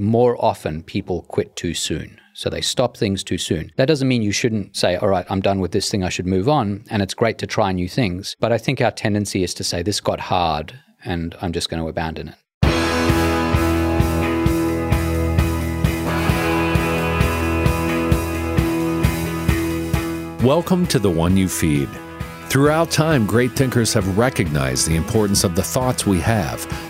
more often people quit too soon. So they stop things too soon. That doesn't mean you shouldn't say, all right, I'm done with this thing, I should move on. And it's great to try new things. But I think our tendency is to say, this got hard and I'm just going to abandon it. Welcome to The One You Feed. Throughout time, great thinkers have recognized the importance of the thoughts we have.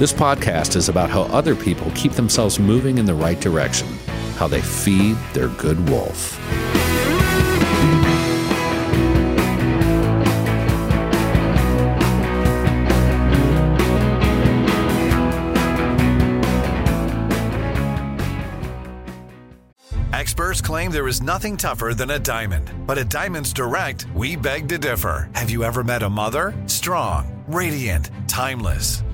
This podcast is about how other people keep themselves moving in the right direction, how they feed their good wolf. Experts claim there is nothing tougher than a diamond. But at Diamonds Direct, we beg to differ. Have you ever met a mother? Strong, radiant, timeless.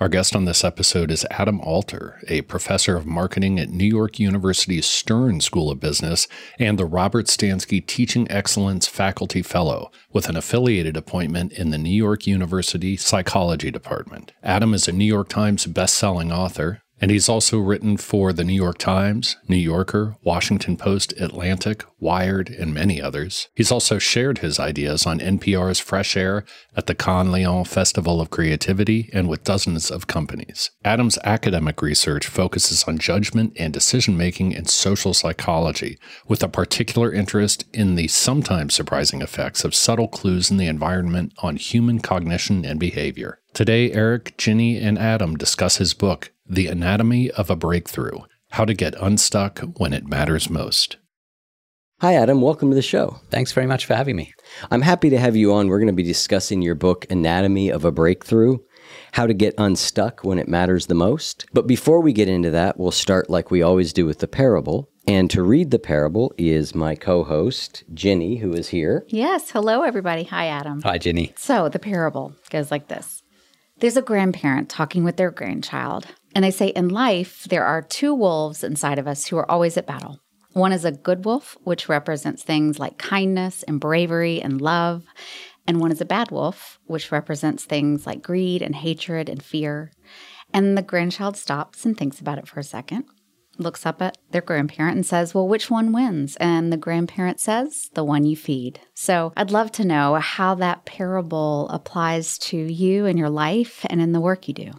Our guest on this episode is Adam Alter, a professor of marketing at New York University's Stern School of Business and the Robert Stansky Teaching Excellence Faculty Fellow, with an affiliated appointment in the New York University Psychology Department. Adam is a New York Times best-selling author, and he's also written for the New York Times, New Yorker, Washington Post, Atlantic, Wired, and many others. He's also shared his ideas on NPR's Fresh Air at the Cannes Lions Festival of Creativity and with dozens of companies. Adam's academic research focuses on judgment and decision making in social psychology, with a particular interest in the sometimes surprising effects of subtle clues in the environment on human cognition and behavior. Today, Eric, Ginny, and Adam discuss his book, The Anatomy of a Breakthrough How to Get Unstuck When It Matters Most. Hi, Adam. Welcome to the show. Thanks very much for having me. I'm happy to have you on. We're going to be discussing your book, Anatomy of a Breakthrough How to Get Unstuck When It Matters the Most. But before we get into that, we'll start like we always do with the parable. And to read the parable is my co host, Ginny, who is here. Yes. Hello, everybody. Hi, Adam. Hi, Ginny. So the parable goes like this There's a grandparent talking with their grandchild, and they say, In life, there are two wolves inside of us who are always at battle. One is a good wolf, which represents things like kindness and bravery and love. And one is a bad wolf, which represents things like greed and hatred and fear. And the grandchild stops and thinks about it for a second, looks up at their grandparent and says, Well, which one wins? And the grandparent says, The one you feed. So I'd love to know how that parable applies to you in your life and in the work you do.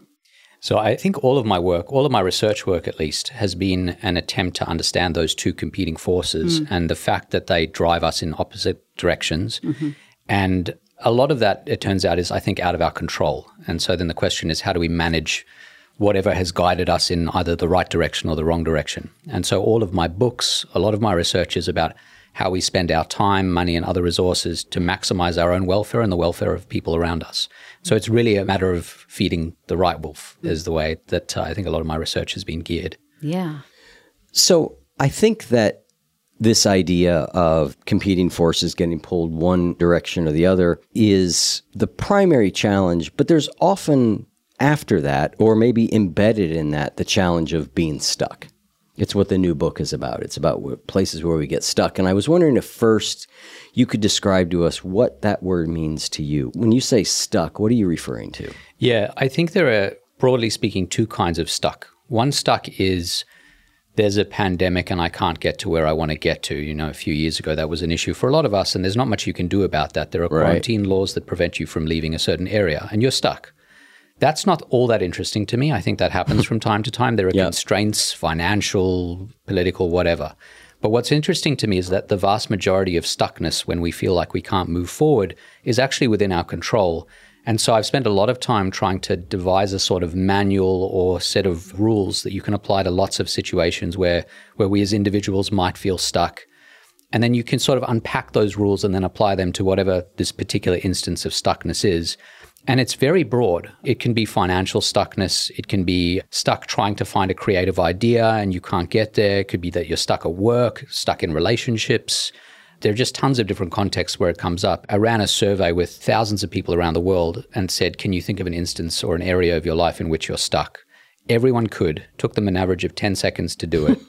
So I think all of my work, all of my research work at least, has been an attempt to understand those two competing forces mm. and the fact that they drive us in opposite directions. Mm-hmm. And a lot of that, it turns out, is I think out of our control. And so then the question is, how do we manage whatever has guided us in either the right direction or the wrong direction? And so all of my books, a lot of my research is about how we spend our time, money, and other resources to maximize our own welfare and the welfare of people around us. So it's really a matter of feeding the right wolf, is the way that uh, I think a lot of my research has been geared. Yeah. So I think that this idea of competing forces getting pulled one direction or the other is the primary challenge, but there's often after that, or maybe embedded in that, the challenge of being stuck. It's what the new book is about. It's about places where we get stuck. And I was wondering if first you could describe to us what that word means to you. When you say stuck, what are you referring to? Yeah, I think there are, broadly speaking, two kinds of stuck. One stuck is there's a pandemic and I can't get to where I want to get to. You know, a few years ago, that was an issue for a lot of us, and there's not much you can do about that. There are Right. quarantine laws that prevent you from leaving a certain area, and you're stuck. That's not all that interesting to me. I think that happens from time to time. There are Yeah. constraints, financial, political, whatever. But what's interesting to me is that the vast majority of stuckness when we feel like we can't move forward is actually within our control. And so I've spent a lot of time trying to devise a sort of manual or set of rules that you can apply to lots of situations where, where we as individuals might feel stuck. And then you can sort of unpack those rules and then apply them to whatever this particular instance of stuckness is. And it's very broad. It can be financial stuckness. It can be stuck trying to find a creative idea and you can't get there. It could be that you're stuck at work, stuck in relationships. There are just tons of different contexts where it comes up. I ran a survey with thousands of people around the world and said, Can you think of an instance or an area of your life in which you're stuck? Everyone could. Took them an average of 10 seconds to do it.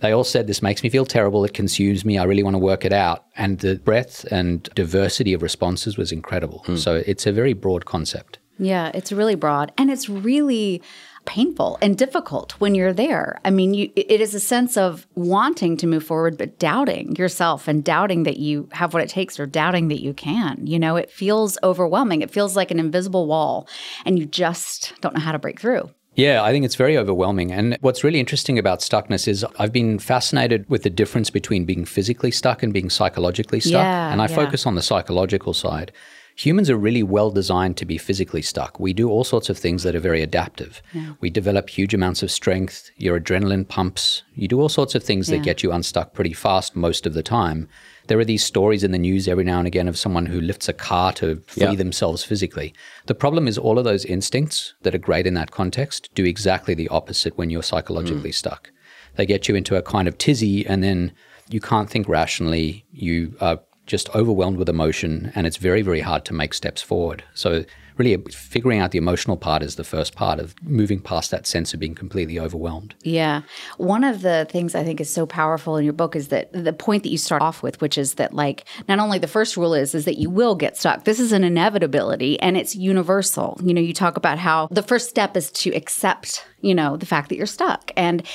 They all said, This makes me feel terrible. It consumes me. I really want to work it out. And the breadth and diversity of responses was incredible. Hmm. So it's a very broad concept. Yeah, it's really broad. And it's really painful and difficult when you're there. I mean, you, it is a sense of wanting to move forward, but doubting yourself and doubting that you have what it takes or doubting that you can. You know, it feels overwhelming. It feels like an invisible wall, and you just don't know how to break through. Yeah, I think it's very overwhelming. And what's really interesting about stuckness is I've been fascinated with the difference between being physically stuck and being psychologically stuck. Yeah, and I yeah. focus on the psychological side. Humans are really well designed to be physically stuck. We do all sorts of things that are very adaptive. Yeah. We develop huge amounts of strength, your adrenaline pumps, you do all sorts of things that get you unstuck pretty fast most of the time there are these stories in the news every now and again of someone who lifts a car to free yeah. themselves physically. The problem is all of those instincts that are great in that context do exactly the opposite when you're psychologically mm. stuck. They get you into a kind of tizzy and then you can't think rationally. You are just overwhelmed with emotion and it's very, very hard to make steps forward. So really figuring out the emotional part is the first part of moving past that sense of being completely overwhelmed. Yeah. One of the things I think is so powerful in your book is that the point that you start off with, which is that like not only the first rule is is that you will get stuck. This is an inevitability and it's universal. You know, you talk about how the first step is to accept, you know, the fact that you're stuck. And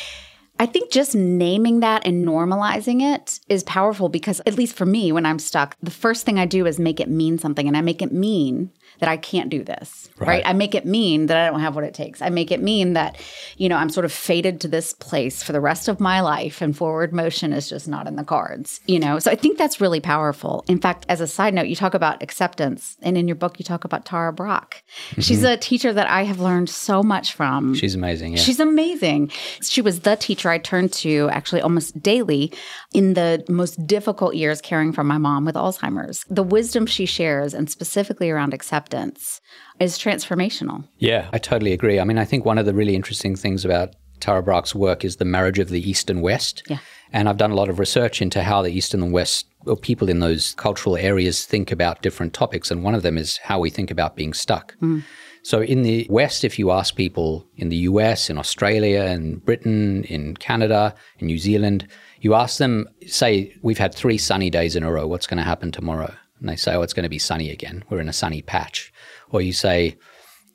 I think just naming that and normalizing it is powerful because, at least for me, when I'm stuck, the first thing I do is make it mean something. And I make it mean that I can't do this, right. right. I make it mean that I don't have what it takes. I make it mean that, you know, I'm sort of fated to this place for the rest of my life and forward motion is just not in the cards, you know? So I think that's really powerful. In fact, as a side note, you talk about acceptance. And in your book, you talk about Tara Brach. Mm-hmm. She's a teacher that I have learned so much from. She's amazing. Yeah. She's amazing. She was the teacher I turned to actually almost daily in the most difficult years caring for my mom with Alzheimer's. The wisdom she shares, and specifically around acceptance, is transformational. Yeah, I totally agree. I mean, I think one of the really interesting things about Tara Brach's work is the marriage of the East and West. Yeah. And I've done a lot of research into how the East and the West, or people in those cultural areas, think about different topics. And one of them is how we think about being stuck. Mm. So in the West, if you ask people in the US, in Australia, in Britain, in Canada, in New Zealand, you ask them, say, we've had three sunny days in a row, what's going to happen tomorrow? And they say, oh, it's going to be sunny again. We're in a sunny patch. Or you say,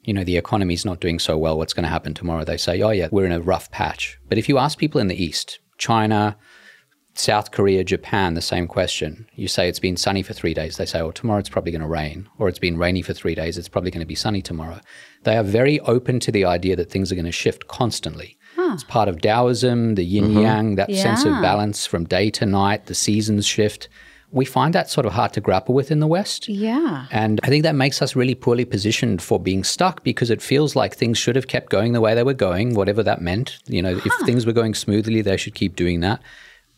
you know, the economy's not doing so well, what's going to happen tomorrow? They say, oh, yeah, we're in a rough patch. But if you ask people in the East, China, South Korea, Japan, the same question. You say it's been sunny for three days. They say, oh, tomorrow it's probably going to rain. Or it's been rainy for three days. It's probably going to be sunny tomorrow. They are very open to the idea that things are going to shift constantly. Huh. It's part of Taoism, the yin mm-hmm. yang, that yeah. sense of balance from day to night, the seasons shift. We find that sort of hard to grapple with in the West. Yeah. And I think that makes us really poorly positioned for being stuck because it feels like things should have kept going the way they were going, whatever that meant. You know, huh. if things were going smoothly, they should keep doing that.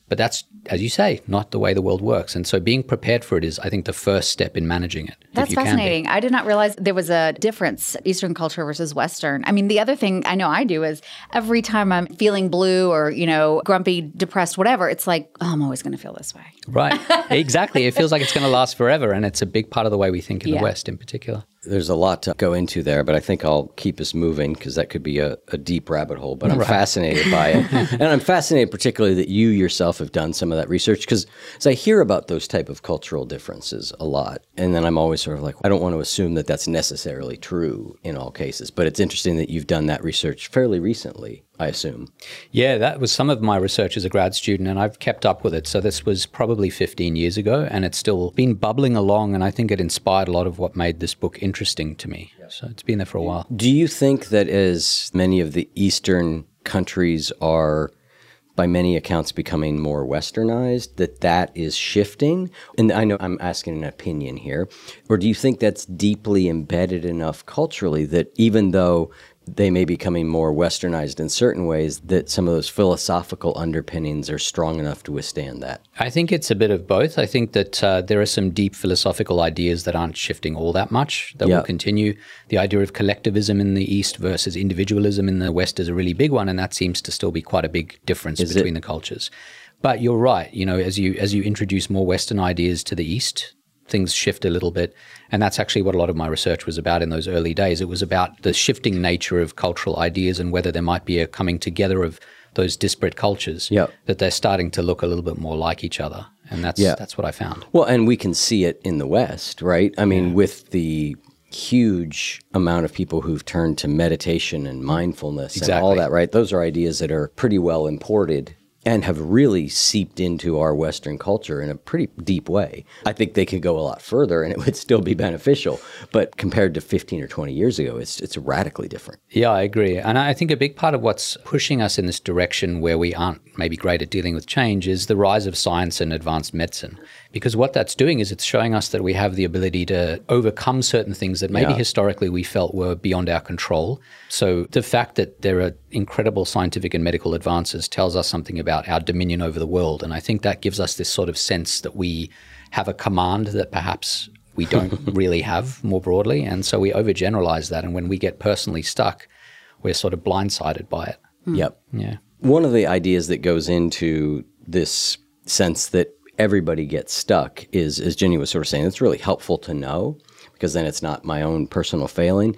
But that's, as you say, not the way the world works. And so being prepared for it is, I think, the first step in managing it. That's fascinating. I did not realize there was a difference, Eastern culture versus Western. I mean, the other thing I know I do is every time I'm feeling blue or, you know, grumpy, depressed, whatever, it's like, oh, I'm always going to feel this way. Right. exactly. It feels like it's going to last forever. And it's a big part of the way we think in yeah. the West in particular. There's a lot to go into there, but I think I'll keep us moving because that could be a, a, deep rabbit hole. But I'm right. fascinated by it. and I'm fascinated particularly that you yourself have done some of that research because as I hear about those type of cultural differences a lot, and then I'm always sort of like, I don't want to assume that that's necessarily true in all cases. But it's interesting that you've done that research fairly recently. I assume. Yeah, that was some of my research as a grad student, and I've kept up with it. So this was probably 15 years ago, and it's still been bubbling along. And I think it inspired a lot of what made this book interesting to me. So it's been there for a while. Do you think that as many of the Eastern countries are by many accounts becoming more westernized, that that is shifting? And I know I'm asking an opinion here. Or do you think that's deeply embedded enough culturally that even though they may be becoming more westernized in certain ways that some of those philosophical underpinnings are strong enough to withstand that. I think it's a bit of both. I think that uh, there are some deep philosophical ideas that aren't shifting all that much that will continue. The idea of collectivism in the east versus individualism in the west is a really big one and that seems to still be quite a big difference is between it? the cultures. But you're right you know as you as you introduce more western ideas to the east things shift a little bit. And that's actually what a lot of my research was about in those early days. It was about the shifting nature of cultural ideas and whether there might be a coming together of those disparate cultures yep. that they're starting to look a little bit more like each other. And that's yeah. that's what I found. Well, and we can see it in the West, right? I mean, yeah. with the huge amount of people who've turned to meditation and mindfulness exactly. and all that, right? Those are ideas that are pretty well imported and have really seeped into our Western culture in a pretty deep way. I think they could go a lot further and it would still be beneficial. But compared to 15 or 20 years ago, it's, it's radically different. Yeah, I agree. And I think a big part of what's pushing us in this direction where we aren't maybe great at dealing with change is the rise of science and advanced medicine. Because what that's doing is it's showing us that we have the ability to overcome certain things that maybe yeah. historically we felt were beyond our control. So the fact that there are incredible scientific and medical advances tells us something about our dominion over the world. And I think that gives us this sort of sense that we have a command that perhaps we don't really have more broadly. And so we overgeneralize that. And when we get personally stuck, we're sort of blindsided by it. Yep. Yeah. One of the ideas that goes into this sense that everybody gets stuck is, as Ginny was sort of saying, it's really helpful to know because then it's not my own personal failing.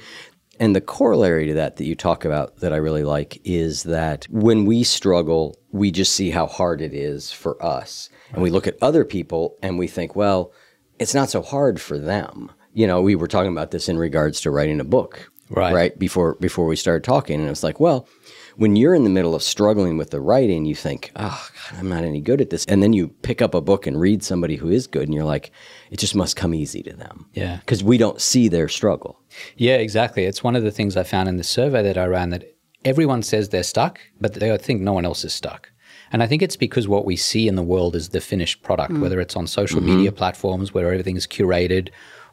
And the corollary to that that you talk about that I really like is that when we struggle, we just see how hard it is for us. And we look at other people and we think, well, it's not so hard for them. You know, we were talking about this in regards to writing a book, right? Right before before we started talking, and it's like, well, when you're in the middle of struggling with the writing, you think, oh, God, I'm not any good at this. And then you pick up a book and read somebody who is good, and you're like, it just must come easy to them. Yeah. Because we don't see their struggle. Yeah, exactly. It's one of the things I found in the survey that I ran that everyone says they're stuck, but they think no one else is stuck. And I think it's because what we see in the world is the finished product, mm. whether it's on social mm-hmm. media platforms where everything is curated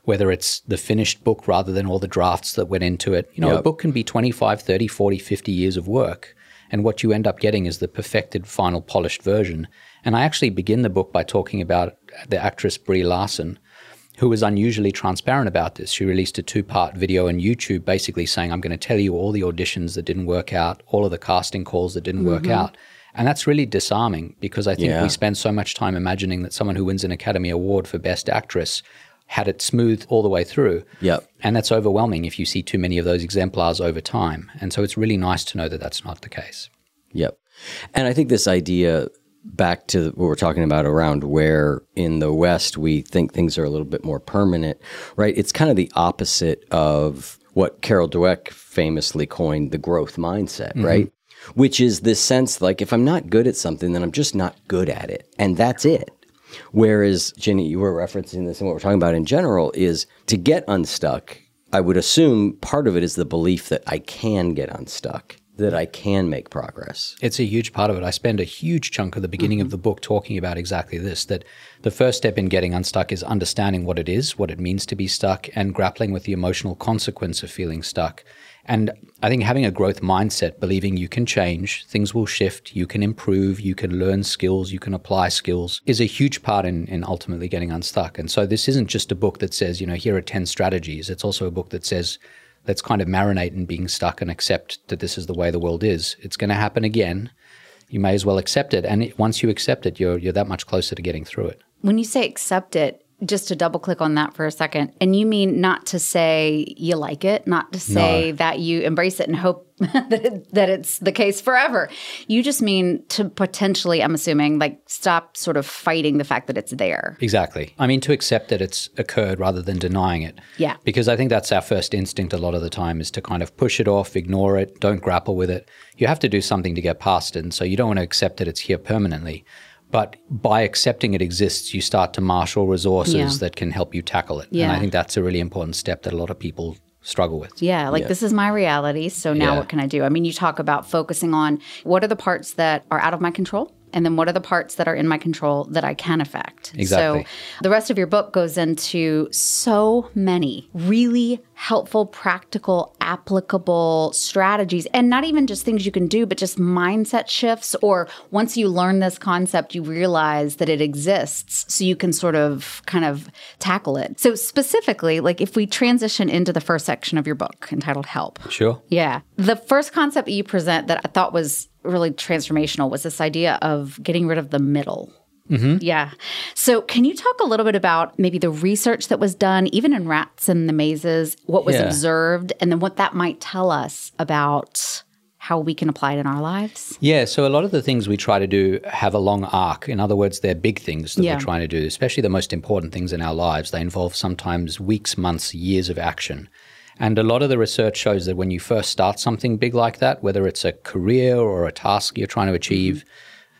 whether it's the finished book rather than all the drafts that went into it. You know, yep. a book can be 25, 30, 40, 50 years of work. And what you end up getting is the perfected, final, polished version. And I actually begin the book by talking about the actress Brie Larson, who was unusually transparent about this. She released a two part video on YouTube basically saying, I'm going to tell you all the auditions that didn't work out, all of the casting calls that didn't mm-hmm. work out. And that's really disarming because I think yeah. we spend so much time imagining that someone who wins an Academy Award for Best Actress had it smooth all the way through. Yep. And that's overwhelming if you see too many of those exemplars over time. And so it's really nice to know that that's not the case. Yep. And I think this idea back to what we're talking about around where in the West we think things are a little bit more permanent, right? It's kind of the opposite of what Carol Dweck famously coined the growth mindset, mm-hmm. right? Which is this sense like if I'm not good at something, then I'm just not good at it. And that's it. Whereas, Ginny, you were referencing this and what we're talking about in general is to get unstuck, I would assume part of it is the belief that I can get unstuck, that I can make progress. It's a huge part of it. I spend a huge chunk of the beginning mm-hmm. of the book talking about exactly this that the first step in getting unstuck is understanding what it is, what it means to be stuck, and grappling with the emotional consequence of feeling stuck. And I think having a growth mindset, believing you can change, things will shift, you can improve, you can learn skills, you can apply skills, is a huge part in, in ultimately getting unstuck. And so this isn't just a book that says, you know, here are 10 strategies. It's also a book that says, let's kind of marinate in being stuck and accept that this is the way the world is. It's going to happen again. You may as well accept it. And once you accept it, you're, you're that much closer to getting through it. When you say accept it, just to double click on that for a second, and you mean not to say you like it, not to say no. that you embrace it and hope that, it, that it's the case forever. You just mean to potentially, I'm assuming, like stop sort of fighting the fact that it's there. Exactly. I mean, to accept that it's occurred rather than denying it. Yeah. Because I think that's our first instinct a lot of the time is to kind of push it off, ignore it, don't grapple with it. You have to do something to get past it. And so you don't want to accept that it's here permanently. But by accepting it exists, you start to marshal resources yeah. that can help you tackle it. Yeah. And I think that's a really important step that a lot of people struggle with. Yeah, like this is my reality. So now Yeah. what can I do? I mean, you talk about focusing on what are the parts that are out of my control? And then what are the parts that are in my control that I can affect? Exactly. So the rest of your book goes into so many really helpful, practical, applicable strategies. And not even just things you can do, but just mindset shifts. Or once you learn this concept, you realize that it exists. So you can sort of kind of tackle it. So specifically, like if we transition into the first section of your book entitled Help. Sure. Yeah. The first concept that you present that I thought was really transformational was this idea of getting rid of the middle. Mm-hmm. Yeah. So, can you talk a little bit about maybe the research that was done, even in rats in the mazes, what was Yeah. observed, and then what that might tell us about how we can apply it in our lives? Yeah, so a lot of the things we try to do have a long arc. In other words, they're big things that Yeah. we're trying to do, especially the most important things in our lives. They involve sometimes weeks, months, years of action. And a lot of the research shows that when you first start something big like that, whether it's a career or a task you're trying to mm-hmm. achieve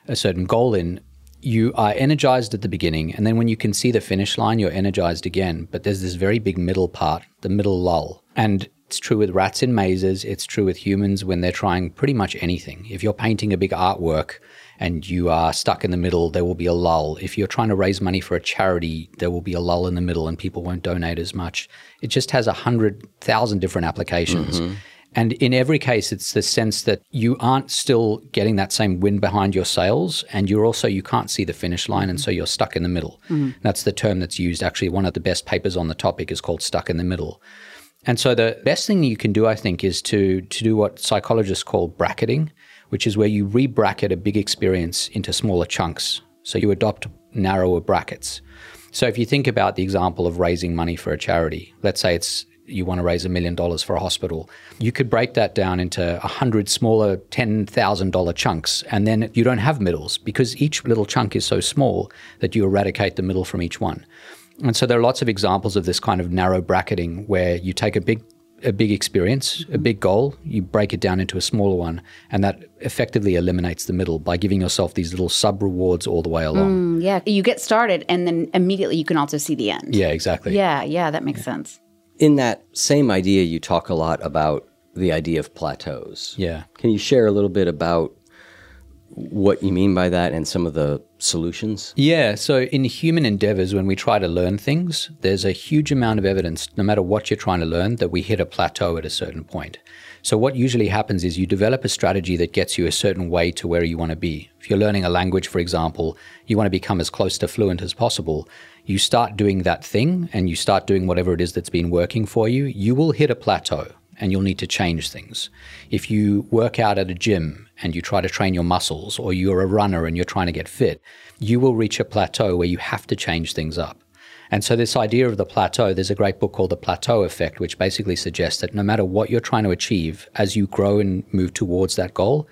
a certain goal in, you are energized at the beginning. And then when you can see the finish line, you're energized again. But there's this very big middle part, the middle lull. And it's true with rats in mazes. It's true with humans when they're trying pretty much anything. If you're painting a big artwork and you are stuck in the middle, there will be a lull. If you're trying to raise money for a charity, there will be a lull in the middle and people won't donate as much. It just has a hundred thousand different applications. Mm-hmm. And in every case, it's the sense that you aren't still getting that same wind behind your sails, and you're also you can't see the finish line, and so you're stuck in the middle. Mm-hmm. That's the term that's used. Actually, one of the best papers on the topic is called "stuck in the middle." And so the best thing you can do, I think, is to to do what psychologists call bracketing, which is where you re-bracket a big experience into smaller chunks. So you adopt narrower brackets. So if you think about the example of raising money for a charity, let's say it's you want to raise a million dollars for a hospital, you could break that down into a hundred smaller ten thousand dollar chunks, and then you don't have middles because each little chunk is so small that you eradicate the middle from each one. And so there are lots of examples of this kind of narrow bracketing where you take a big a big experience, a big goal, you break it down into a smaller one, and that effectively eliminates the middle by giving yourself these little sub rewards all the way along. Mm, yeah. You get started, and then immediately you can also see the end. Yeah, exactly. Yeah. Yeah. That makes sense. In that same idea, you talk a lot about the idea of plateaus. Yeah. Can you share a little bit about what you mean by that and some of the solutions? Yeah, so in human endeavors, when we try to learn things, there's a huge amount of evidence, no matter what you're trying to learn, that we hit a plateau at a certain point. So, what usually happens is you develop a strategy that gets you a certain way to where you want to be. If you're learning a language, for example, you want to become as close to fluent as possible. You start doing that thing and you start doing whatever it is that's been working for you, you will hit a plateau and you'll need to change things. If you work out at a gym and you try to train your muscles, or you're a runner and you're trying to get fit, you will reach a plateau where you have to change things up. And so, this idea of the plateau, there's a great book called The Plateau Effect, which basically suggests that no matter what you're trying to achieve, as you grow and move towards that goal,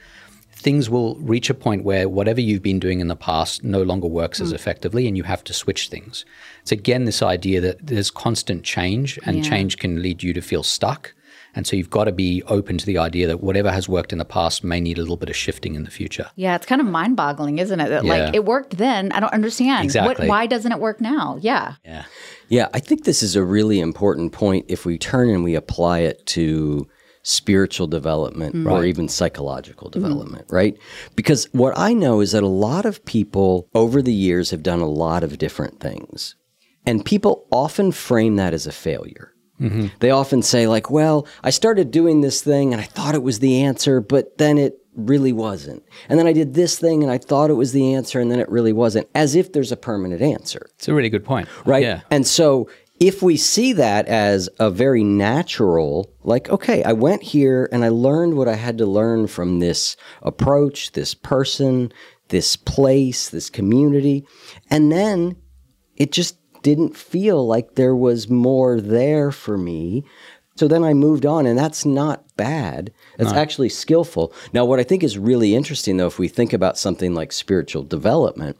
things will reach a point where whatever you've been doing in the past no longer works as hmm. effectively and you have to switch things. It's again this idea that there's constant change and Yeah. change can lead you to feel stuck. And so you've got to be open to the idea that whatever has worked in the past may need a little bit of shifting in the future. Yeah, it's kind of mind boggling, isn't it? That Yeah. like it worked then. I don't understand. Exactly. What, why doesn't it work now? Yeah. Yeah. Yeah, I think this is a really important point if we turn and we apply it to spiritual development mm-hmm. or even psychological mm-hmm. development, right? Because what I know is that a lot of people over the years have done a lot of different things. And people often frame that as a failure. Mm-hmm. They often say, like, well, I started doing this thing and I thought it was the answer, but then it really wasn't. And then I did this thing and I thought it was the answer and then it really wasn't, as if there's a permanent answer It's a really good point. right? Yeah. And so if we see that as a very natural, like, okay, I went here and I learned what I had to learn from this approach, this person, this place, this community, and then it just didn't feel like there was more there for me. So then I moved on, and that's not bad. It's actually skillful. Now, what I think is really interesting, though, if we think about something like spiritual development,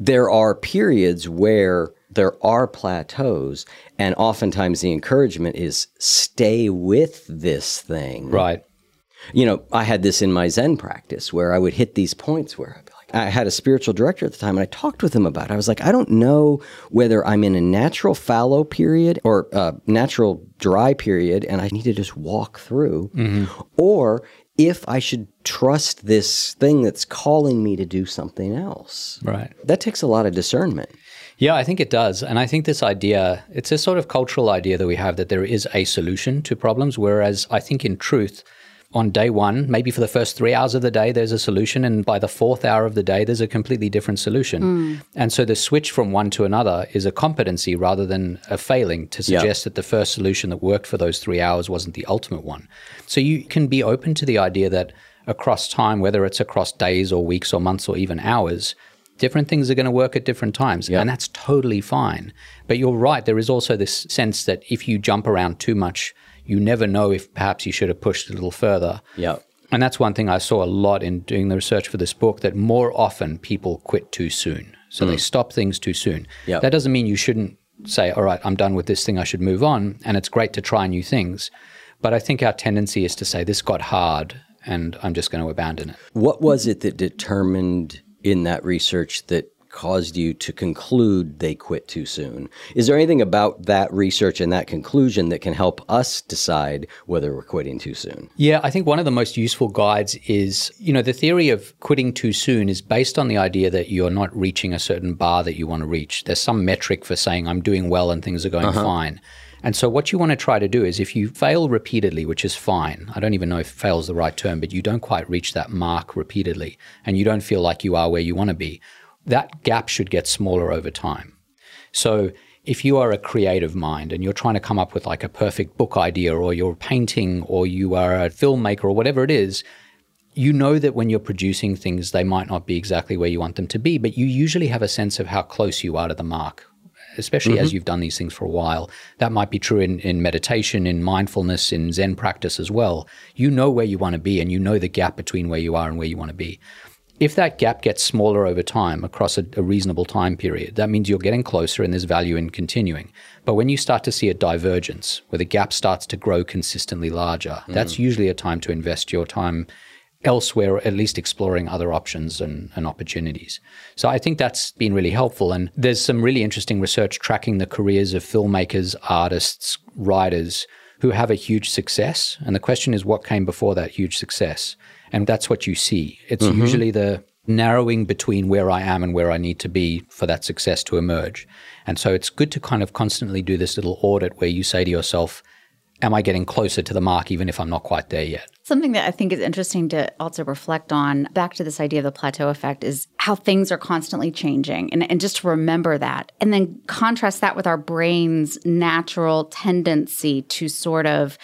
there are periods where there are plateaus, and oftentimes the encouragement is stay with this thing. Right. You know, I had this in my Zen practice where I would hit these points where I'd be like, I had a spiritual director at the time and I talked with him about it. I was like, I don't know whether I'm in a natural fallow period or a natural dry period and I need to just walk through, mm-hmm. or if I should trust this thing that's calling me to do something else. Right. That takes a lot of discernment. Yeah, I think it does. And I think this idea, it's a sort of cultural idea that we have that there is a solution to problems, whereas I think in truth, on day one, maybe for the first three hours of the day, there's a solution. And by the fourth hour of the day, there's a completely different solution. Mm. And so the switch from one to another is a competency rather than a failing to Yeah. suggest that the first solution that worked for those three hours wasn't the ultimate one. So you can be open to the idea that across time, whether it's across days or weeks or months or even hours, different things are going to work at different times. And that's totally fine. But you're right. There is also this sense that if you jump around too much, you never know if perhaps you should have pushed a little further. Yeah. And that's one thing I saw a lot in doing the research for this book that more often people quit too soon. So they mm. stop things too soon. Yep. That doesn't mean you shouldn't say, all right, I'm done with this thing, I should move on. And it's great to try new things. But I think our tendency is to say, this got hard and I'm just going to abandon it. What was it that determined in that research that caused you to conclude they quit too soon? Is there anything about that research and that conclusion that can help us decide whether we're quitting too soon? Yeah, I think one of the most useful guides is, you know, the theory of quitting too soon is based on the idea that you're not reaching a certain bar that you want to reach. There's some metric for saying I'm doing well and things are going uh-huh. fine. And so what you want to try to do is if you fail repeatedly, which is fine. I don't even know if fail is the right term, but you don't quite reach that mark repeatedly and you don't feel like you are where you want to be. That gap should get smaller over time. So if you are a creative mind and you're trying to come up with like a perfect book idea or you're painting or you are a filmmaker or whatever it is, you know that when you're producing things, they might not be exactly where you want them to be, but you usually have a sense of how close you are to the mark, especially as mm-hmm. you've done these things for a while. That might be true in, in meditation, in mindfulness, in Zen practice as well. You know where you want to be and you know the gap between where you are and where you want to be. If that gap gets smaller over time across a, a reasonable time period, that means you're getting closer and there's value in continuing. But when you start to see a divergence where the gap starts to grow consistently larger, mm. that's usually a time to invest your time elsewhere, or at least exploring other options and, and opportunities. So I think that's been really helpful. And there's some really interesting research tracking the careers of filmmakers, artists, writers who have a huge success. And the question is, what came before that huge success? And that's what you see. It's mm-hmm. usually the narrowing between where I am and where I need to be for that success to emerge. And so it's good to kind of constantly do this little audit where you say to yourself, Am I getting closer to the mark even if I'm not quite there yet? Something that I think is interesting to also reflect on, back to this idea of the plateau effect, is how things are constantly changing. And, and just to remember that. And then contrast that with our brain's natural tendency to sort of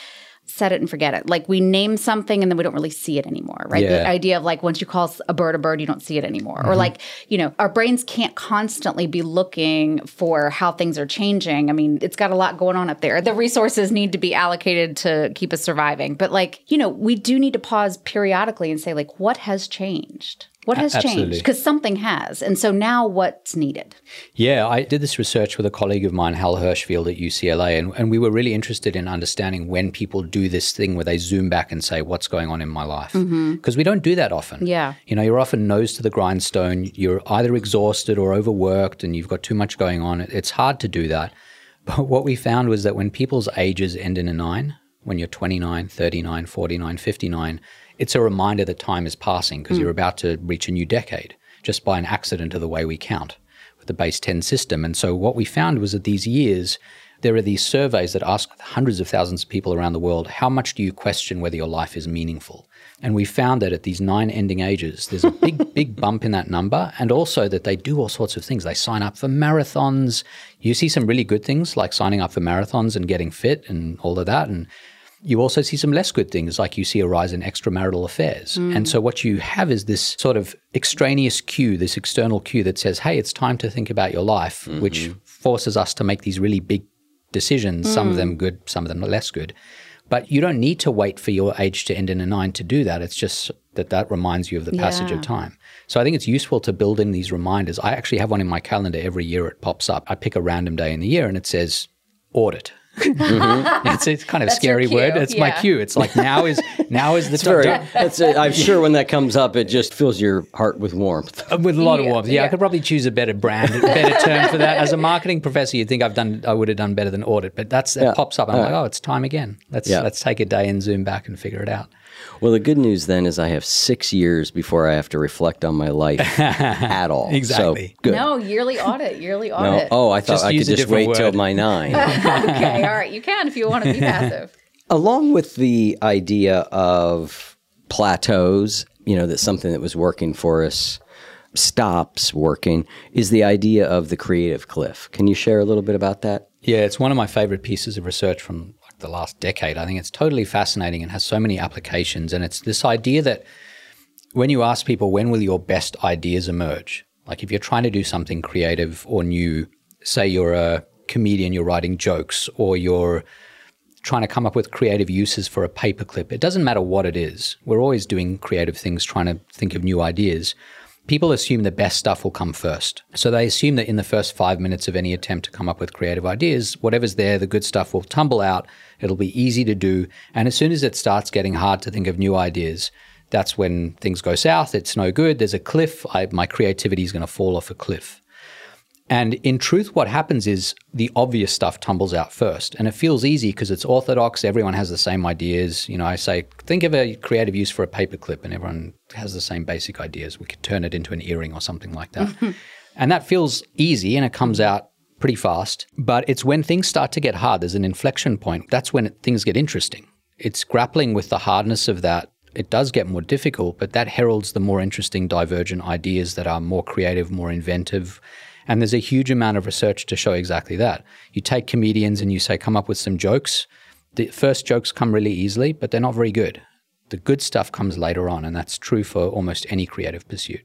set it and forget it. Like we name something and then we don't really see it anymore, right? The idea of like once you call a bird a bird, you don't see it anymore. Or mm-hmm. like, you know, our brains can't constantly be looking for how things are changing. I mean, it's got a lot going on up there. The resources need to be allocated to keep us surviving. But like, you know, we do need to pause periodically and say, like, what has changed? What has absolutely. changed? Because something has. And so now what's needed? Yeah, I did this research with a colleague of mine, Hal Hershfield at UCLA, and, and we were really interested in understanding when people do this thing where they zoom back and say, What's going on in my life? Mm-hmm. Because we don't do that often. Yeah. You know, you're often nose to the grindstone. You're either exhausted or overworked and you've got too much going on. It's hard to do that. But what we found was that when people's ages end in a nine, when you're 29, 39, 49, 59, it's a reminder that time is passing because you're hmm. about to reach a new decade just by an accident of the way we count with the base 10 system. And so what we found was that these years, there are these surveys that ask hundreds of thousands of people around the world, how much do you question whether your life is meaningful? And we found that at these nine ending ages, there's a big, big bump in that number. And also that they do all sorts of things. They sign up for marathons. You see some really good things like signing up for marathons and getting fit and all of that. And you also see some less good things, like you see a rise in extramarital affairs. And so, what you have is this sort of extraneous cue, this external cue that says, hey, it's time to think about your life, which mm-hmm. forces us to make these really big decisions, some of mm. them good, some of them less good. But you don't need to wait for your age to end in a nine to do that. It's just that that reminds you of the passage Yeah. of time. So I think it's useful to build in these reminders. I actually have one in my calendar every year. It pops up. I pick a random day in the year and it says audit. Mm-hmm. it's, it's kind of That's scary word. cue, It's my cue. It's like now is now is the It's very, time. that's a, I'm sure when that comes up, it just fills your heart with warmth. With a lot of warmth. Yeah, I could probably choose a better brand, a better term for that. As a marketing professor, you'd think I've done, I would have done better than audit, but that's that Yeah. pops up. I'm Yeah. like, oh, it's time again. Let's Yeah. let's take a day and zoom back and figure it out. Well, the good news then is I have six years before I have to reflect on my life at all. Exactly. So, good. No, yearly audit, yearly No? audit. Oh, I thought Just I could just wait different till my nine. okay, all right. You can if you want to be passive. Along with the idea of plateaus, you know, that something that was working for us stops working, is the idea of the creative cliff. Can you share a little bit about that? Yeah, it's one of my favorite pieces of research from like the last decade. I think it's totally fascinating and has so many applications. And it's this idea that when you ask people, when will your best ideas emerge? Like if you're trying to do something creative or new, say you're a comedian, you're writing jokes, or you're trying to come up with creative uses for a paperclip. It doesn't matter what it is. We're always doing creative things, trying to think of new ideas. People assume the best stuff will come first. So they assume that in the first five minutes of any attempt to come up with creative ideas, whatever's there, the good stuff will tumble out. It'll be easy to do. And as soon as it starts getting hard to think of new ideas, that's when things go south. It's no good. There's a cliff. I, my creativity is going to fall off a cliff. And in truth, what happens is the obvious stuff tumbles out first. And it feels easy because it's orthodox. Everyone has the same ideas. You know, I say, think of a creative use for a paperclip, and everyone has the same basic ideas. We could turn it into an earring or something like that. and that feels easy and it comes out pretty fast. But it's when things start to get hard, there's an inflection point. That's when it, things get interesting. It's grappling with the hardness of that. It does get more difficult, but that heralds the more interesting divergent ideas that are more creative, more inventive. And there's a huge amount of research to show exactly that. You take comedians and you say, come up with some jokes. The first jokes come really easily, but they're not very good. The good stuff comes later on, and that's true for almost any creative pursuit.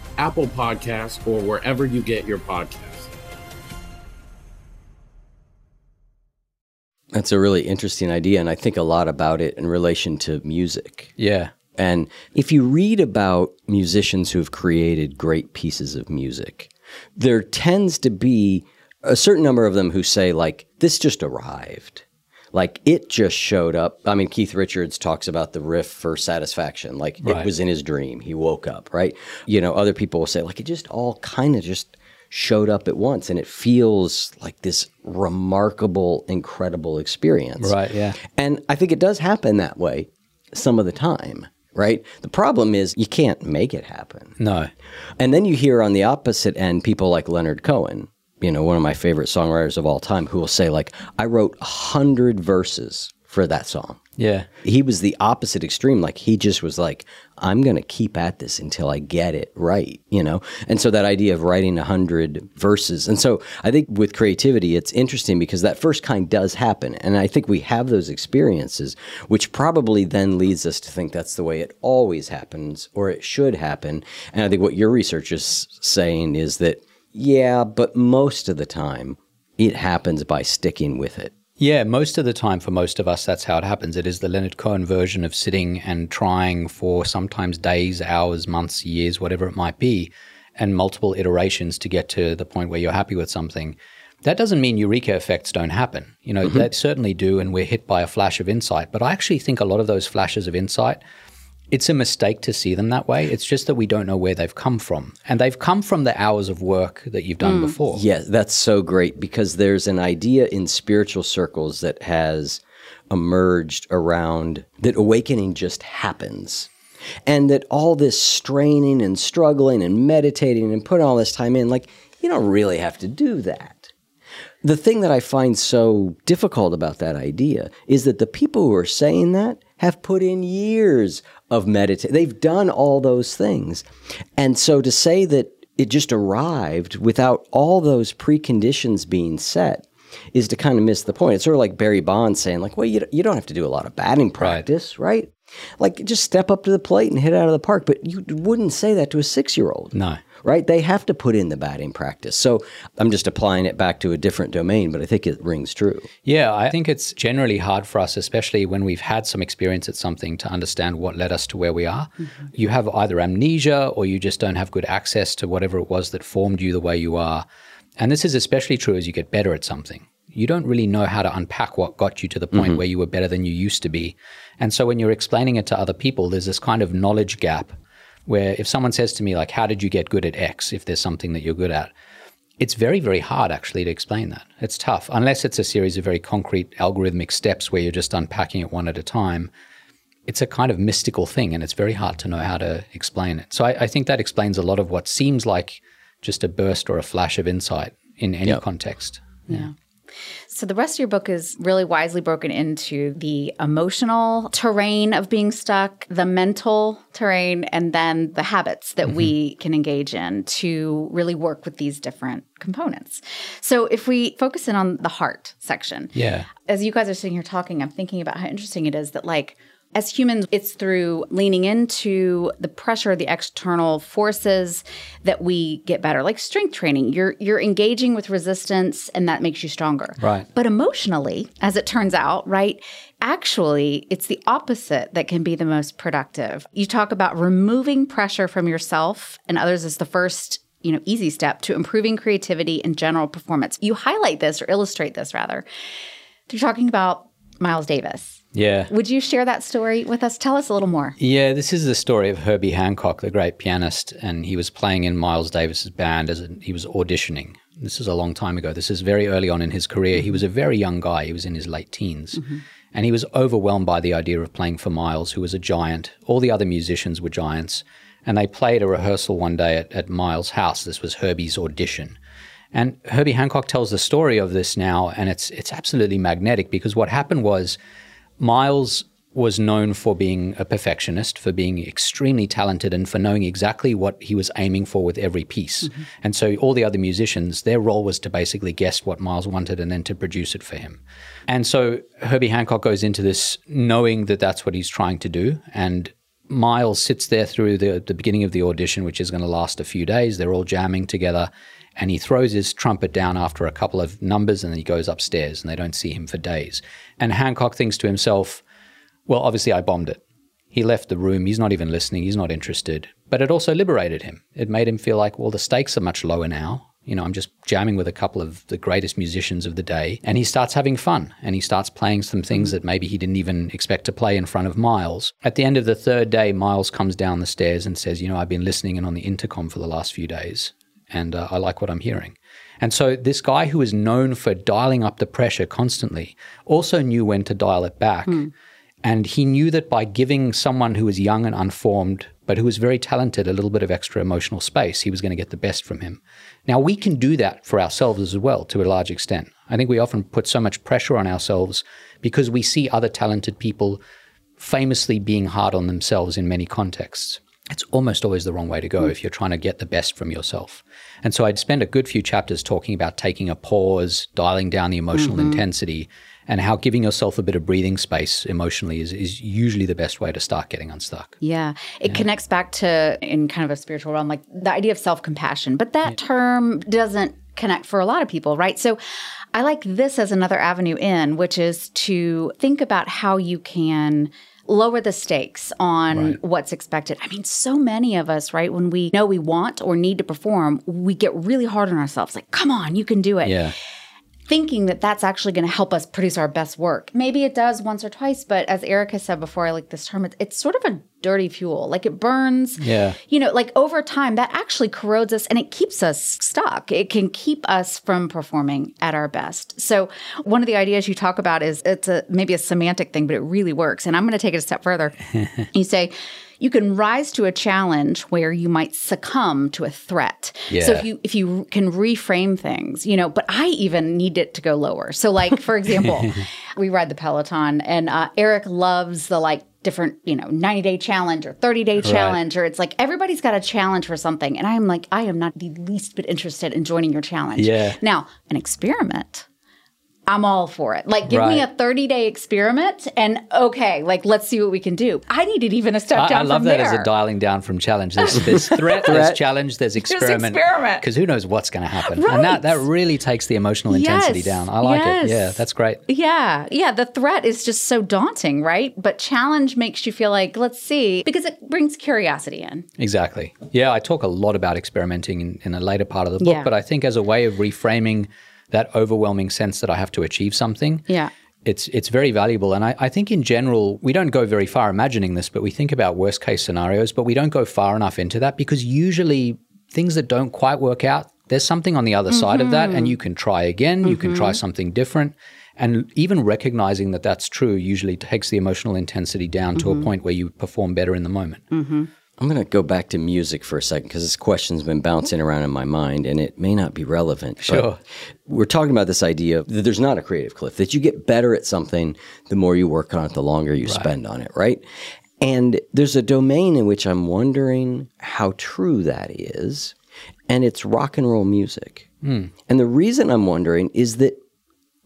Apple Podcasts, or wherever you get your podcasts. That's a really interesting idea, and I think a lot about it in relation to music. Yeah. And if you read about musicians who have created great pieces of music, there tends to be a certain number of them who say, like, this just arrived. Like, it just showed up. I mean, Keith Richards talks about the riff for satisfaction. Like, Right. it was in his dream. He woke up, right? You know, other people will say, like, it just all kind of just showed up at once. And it feels like this remarkable, incredible experience. Right, yeah. And I think it does happen that way some of the time. right? The problem is you can't make it happen. No. And then you hear on the opposite end people like Leonard Cohen, you know, one of my favorite songwriters of all time, who will say, like, I wrote a hundred verses for that song. Yeah. He was the opposite extreme. Like he just was like, I'm going to keep at this until I get it right, you know? And so that idea of writing a hundred verses. And so I think with creativity, it's interesting because that first kind does happen. And I think we have those experiences, which probably then leads us to think that's the way it always happens or it should happen. And I think what your research is saying is that, yeah, but most of the time it happens by sticking with it. Yeah, most of the time for most of us, that's how it happens. It is the Leonard Cohen version of sitting and trying for sometimes days, hours, months, years, whatever it might be, and multiple iterations to get to the point where you're happy with something. That doesn't mean eureka effects don't happen. You know, mm-hmm. they certainly do, and we're hit by a flash of insight. But I actually think a lot of those flashes of insight it's a mistake to see them that way. It's just that we don't know where they've come from. And they've come from the hours of work that you've done mm. before. Yeah, that's so great because there's an idea in spiritual circles that has emerged around that awakening just happens. And that all this straining and struggling and meditating and putting all this time in, like, you don't really have to do that. The thing that I find so difficult about that idea is that the people who are saying that have put in years of meditation. They've done all those things. And so to say that it just arrived without all those preconditions being set is to kind of miss the point. It's sort of like Barry Bonds saying, like, well, you, you don't have to do a lot of batting practice, right. right? Like, just step up to the plate and hit out of the park. But you wouldn't say that to a six year old. No right? They have to put in the batting practice. So I'm just applying it back to a different domain, but I think it rings true. Yeah, I think it's generally hard for us, especially when we've had some experience at something, to understand what led us to where we are. Mm-hmm. You have either amnesia or you just don't have good access to whatever it was that formed you the way you are. And this is especially true as you get better at something. You don't really know how to unpack what got you to the point mm-hmm. where you were better than you used to be. And so when you're explaining it to other people, there's this kind of knowledge gap where if someone says to me like how did you get good at x if there's something that you're good at? It's very very hard actually to explain that. It's tough. Unless it's a series of very concrete algorithmic steps where you're just unpacking it one at a time it's a kind of mystical thing and it's very hard to know how to explain it. So i, I think that explains a lot of what seems like just a burst or a flash of insight in any yep. context. Yeah. So the rest of your book is really wisely broken into the emotional terrain of being stuck, the mental terrain, and then the habits that mm-hmm. we can engage in to really work with these different components. So if we focus in on the heart section. Yeah. As you guys are sitting here talking, I'm thinking about how interesting it is that like as humans, it's through leaning into the pressure, the external forces that we get better. Like strength training, you're you're engaging with resistance and that makes you stronger. Right. But emotionally, as it turns out, right, actually it's the opposite that can be the most productive. You talk about removing pressure from yourself and others as the first you know easy step to improving creativity and general performance. You highlight this or illustrate this rather. You're talking about Miles Davis yeah. Would you share that story with us? Tell us a little more. Yeah, this is the story of Herbie Hancock, the great pianist, and he was playing in Miles Davis's band as a, he was auditioning. This is a long time ago. This is very early on in his career. He was a very young guy. He was in his late teens. Mm-hmm. And he was overwhelmed by the idea of playing for Miles, who was a giant. All the other musicians were giants. And they played a rehearsal one day at, at Miles' house. This was Herbie's audition. And Herbie Hancock tells the story of this now, and it's it's absolutely magnetic because what happened was Miles was known for being a perfectionist, for being extremely talented, and for knowing exactly what he was aiming for with every piece. Mm-hmm. And so all the other musicians, their role was to basically guess what Miles wanted and then to produce it for him. And so Herbie Hancock goes into this knowing that that's what he's trying to do. And Miles sits there through the, the beginning of the audition, which is going to last a few days. They're all jamming together and he throws his trumpet down after a couple of numbers and then he goes upstairs and they don't see him for days. And Hancock thinks to himself, well, obviously I bombed it. He left the room. He's not even listening. He's not interested. But it also liberated him. It made him feel like, well, the stakes are much lower now. You know, I'm just jamming with a couple of the greatest musicians of the day. And he starts having fun and he starts playing some things that maybe he didn't even expect to play in front of Miles. At the end of the third day, Miles comes down the stairs and says, You know, I've been listening in on the intercom for the last few days and uh, I like what I'm hearing. And so this guy who is known for dialing up the pressure constantly also knew when to dial it back. Mm. And he knew that by giving someone who was young and unformed, but who was very talented, a little bit of extra emotional space, he was going to get the best from him. Now, we can do that for ourselves as well to a large extent. I think we often put so much pressure on ourselves because we see other talented people famously being hard on themselves in many contexts. It's almost always the wrong way to go if you're trying to get the best from yourself. And so I'd spend a good few chapters talking about taking a pause, dialing down the emotional Mhm. intensity, and how giving yourself a bit of breathing space emotionally is, is usually the best way to start getting unstuck. Yeah. It connects back to, in kind of a spiritual realm, like the idea of self compassion. But that term doesn't connect for a lot of people, right? So I like this as another avenue in, which is to think about how you can lower the stakes on what's expected. I mean, so many of us, right, when we know we want or need to perform, we get really hard on ourselves like, come on, you can do it Yeah. Thinking that that's actually going to help us produce our best work. Maybe it does once or twice, but as Erica said before, I like this term, it's, it's sort of a dirty fuel. Like it burns. Yeah. You know, like over time, that actually corrodes us and it keeps us stuck. It can keep us from performing at our best. So, one of the ideas you talk about is it's a maybe a semantic thing, but it really works. And I'm going to take it a step further. you say, you can rise to a challenge where you might succumb to a threat. Yeah. So if you if you can reframe things, you know, but I even need it to go lower. So like for example, we ride the Peloton and uh, Eric loves the like different, you know, 90 day challenge or 30 day Right. challenge or it's like everybody's got a challenge for something and I am like I am not the least bit interested in joining your challenge. Yeah. Now, an experiment I'm all for it. Like, give me a 30 day experiment and okay, like, let's see what we can do. I needed even a step I, down I love from that there. as a dialing down from challenge. There's, there's threat, there's challenge, there's experiment. experiment. Because who knows what's going to happen. Right. And that, that really takes the emotional intensity Yes. down. I like Yes. it. Yeah, that's great. Yeah. Yeah. The threat is just so daunting, right? But challenge makes you feel like, let's see, because it brings curiosity in. Exactly. Yeah, I talk a lot about experimenting in, in a later part of the book, Yeah. but I think as a way of reframing that overwhelming sense that I have to achieve something, Yeah. it's it's very valuable. And I, I think in general, we don't go very far imagining this, but we think about worst case scenarios, but we don't go far enough into that because usually things that don't quite work out, there's something on the other side of that, and Mhm. you can try again, you can try Mhm. something different. And even recognizing that that's true usually takes the emotional intensity down to a Mhm. point where you perform better in the moment. I'm going to go back to music for a second because this question's been bouncing around in my mind and it may not be relevant. but Sure. We're talking about this idea that there's not a creative cliff, that you get better at something the more you work on it, the longer you spend on it, right? And there's a domain in which I'm wondering how true that is, and it's rock and roll music. Hmm. And the reason I'm wondering is that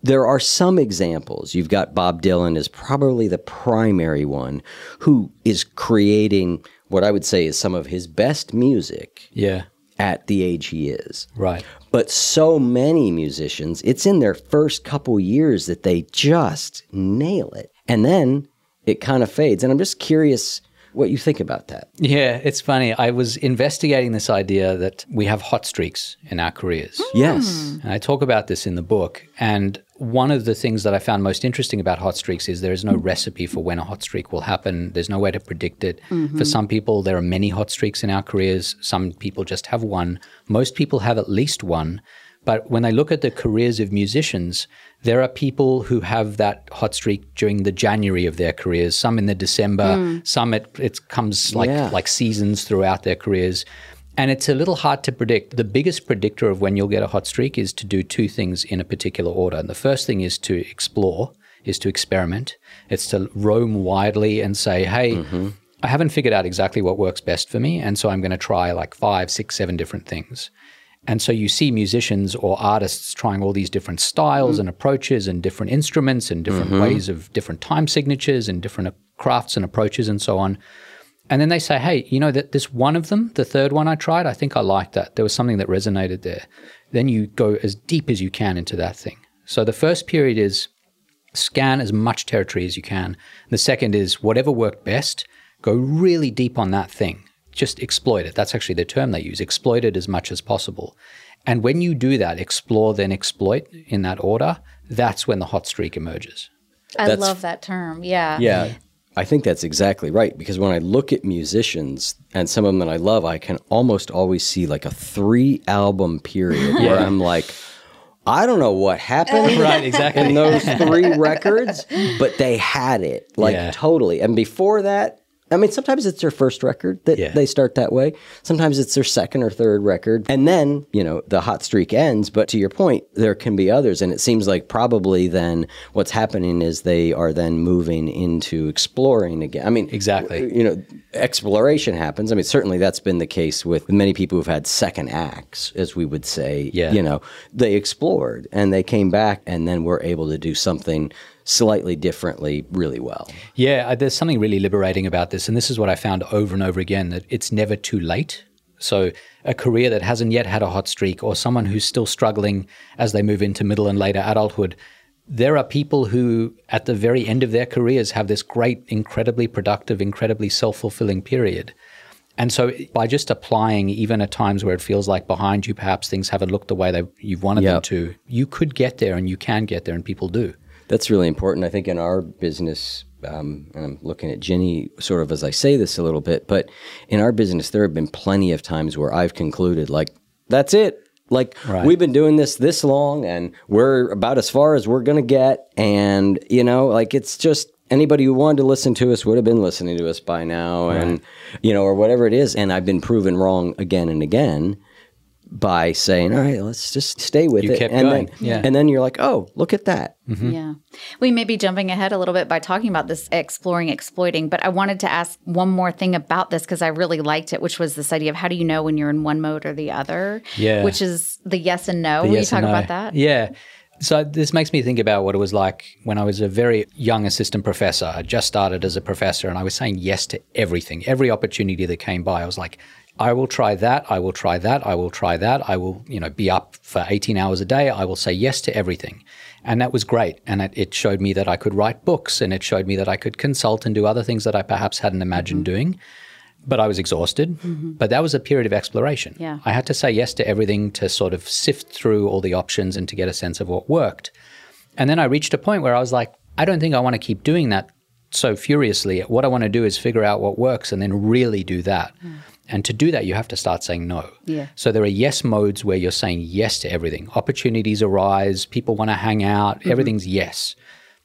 there are some examples. You've got Bob Dylan is probably the primary one who is creating what I would say is some of his best music Yeah. at the age he is. Right. But so many musicians, it's in their first couple years that they just nail it. And then it kind of fades. And I'm just curious what you think about that. Yeah, it's funny. I was investigating this idea that we have hot streaks in our careers. Yes. And I talk about this in the book. And one of the things that I found most interesting about hot streaks is there is no recipe for when a hot streak will happen. There's no way to predict it. Mhm. For some people, there are many hot streaks in our careers. Some people just have one. Most people have at least one. But when I look at the careers of musicians, there are people who have that hot streak during the January of their careers, some in the December, Mm. some it, it comes like, Yeah. like seasons throughout their careers. And it's a little hard to predict. The biggest predictor of when you'll get a hot streak is to do two things in a particular order. And the first thing is to explore, is to experiment. It's to roam widely and say, hey, I haven't figured out exactly what works best for me. And so I'm going to try like five, six, seven different things. And so you see musicians or artists trying all these different styles Mm. and approaches and different instruments and different Mhm. ways of different time signatures and different uh, crafts and approaches and so on. And then they say, hey, you know, that this one of them, the third one I tried, I think I liked that. There was something that resonated there. Then you go as deep as you can into that thing. So the first period is scan as much territory as you can. The second is whatever worked best, go really deep on that thing. Just exploit it. That's actually the term they use. Exploit it as much as possible. And when you do that, explore, then exploit in that order, that's when the hot streak emerges. I That's- love that term. Yeah. Yeah. I think that's exactly right because when I look at musicians and some of them that I love, I can almost always see like a three album period where I'm like, I don't know what happened Right, exactly. in those three records, but they had it like Yeah. totally. And before that, I mean, sometimes it's their first record that Yeah. they start that way. Sometimes it's their second or third record. And then, you know, the hot streak ends. But to your point, there can be others. And it seems like probably then what's happening is they are then moving into exploring again. I mean, Exactly. You know, exploration happens. I mean, certainly that's been the case with many people who've had second acts, as we would say. Yeah. You know, they explored and they came back and then were able to do something slightly differently really well. Yeah, uh, there's something really liberating about this. And this is what I found over and over again that it's never too late. So, a career that hasn't yet had a hot streak, or someone who's still struggling as they move into middle and later adulthood, there are people who, at the very end of their careers, have this great, incredibly productive, incredibly self fulfilling period. And so, by just applying, even at times where it feels like behind you, perhaps things haven't looked the way that you've wanted them to, you could get there and you can get there, and people do. That's really important. I think in our business, um, and I'm looking at Ginny sort of as I say this a little bit, but in our business, there have been plenty of times where I've concluded, like, that's it. Like, Right. we've been doing this this long and we're about as far as we're going to get. And, you know, like, it's just anybody who wanted to listen to us would have been listening to us by now and, you know, or whatever it is. And I've been proven wrong again and again by saying, all right, let's just stay with You it. kept and going. Then, Yeah. And then you're like, oh, look at that. Mm-hmm. Yeah. We may be jumping ahead a little bit by talking about this exploring, exploiting, but I wanted to ask one more thing about this because I really liked it, which was this idea of how do you know when you're in one mode or the other? Yeah. Which is the yes and no. The Will yes you talk no. about that? Yeah. So this makes me think about what it was like when I was a very young assistant professor. I just started as a professor and I was saying yes to everything. Every opportunity that came by, I was like, I will try that, I will try that, I will try that. I will, you know, be up for 18 hours a day. I will say yes to everything. And that was great. And it, it showed me that I could write books and it showed me that I could consult and do other things that I perhaps hadn't imagined mm-hmm. doing. But I was exhausted. Mm-hmm. But that was a period of exploration. Yeah. I had to say yes to everything to sort of sift through all the options and to get a sense of what worked. And then I reached a point where I was like, I don't think I want to keep doing that so furiously. What I want to do is figure out what works and then really do that. Mm. And to do that, you have to start saying no. Yeah. So there are yes modes where you're saying yes to everything. Opportunities arise, people want to hang out, mm-hmm. everything's yes.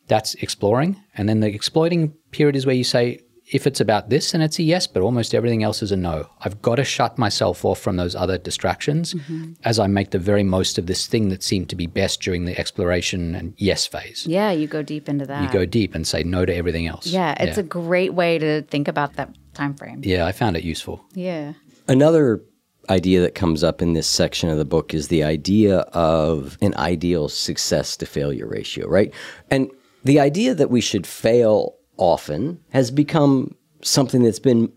That's exploring. And then the exploiting period is where you say, if it's about this, then it's a yes, but almost everything else is a no. I've got to shut myself off from those other distractions mm-hmm. as I make the very most of this thing that seemed to be best during the exploration and yes phase. Yeah, you go deep into that. You go deep and say no to everything else. Yeah, it's a great way to think about that time frame. yeah, I found it useful. Yeah. Another idea that comes up in this section of the book is the idea of an ideal success to failure ratio, right? And the idea that we should fail often has become something that's been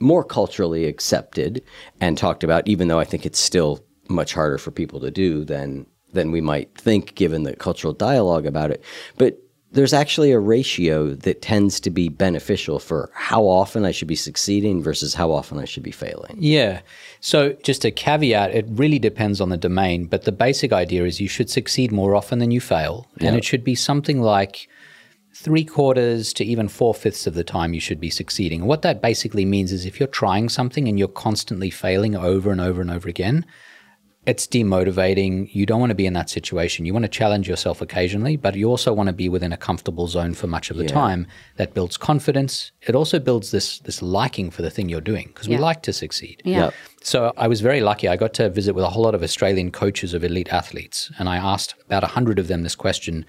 more culturally accepted and talked about, even though I think it's still much harder for people to do than than we might think given the cultural dialogue about it. But there's actually a ratio that tends to be beneficial for how often I should be succeeding versus how often I should be failing. Yeah. So, just a caveat, it really depends on the domain, but the basic idea is you should succeed more often than you fail. And it should be something like three quarters to even four fifths of the time you should be succeeding. And what that basically means is if you're trying something and you're constantly failing over and over and over again, it's demotivating. You don't want to be in that situation. You want to challenge yourself occasionally, but you also want to be within a comfortable zone for much of the Yeah. time. That builds confidence. It also builds this this liking for the thing you're doing because we like to succeed. Yeah. Yep. So I was very lucky. I got to visit with a whole lot of Australian coaches of elite athletes, and I asked about a hundred of them this question: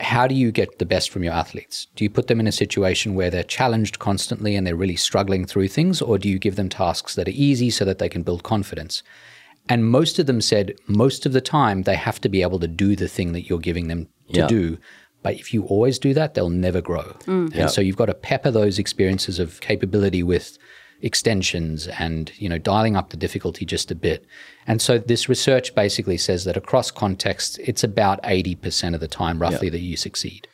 How do you get the best from your athletes? Do you put them in a situation where they're challenged constantly and they're really struggling through things, or do you give them tasks that are easy so that they can build confidence? And most of them said most of the time they have to be able to do the thing that you're giving them to Yeah. do. But if you always do that, they'll never grow. Mm. And Yeah. so you've got to pepper those experiences of capability with extensions and you know dialing up the difficulty just a bit. And so this research basically says that across contexts, it's about 80% of the time roughly that you succeed.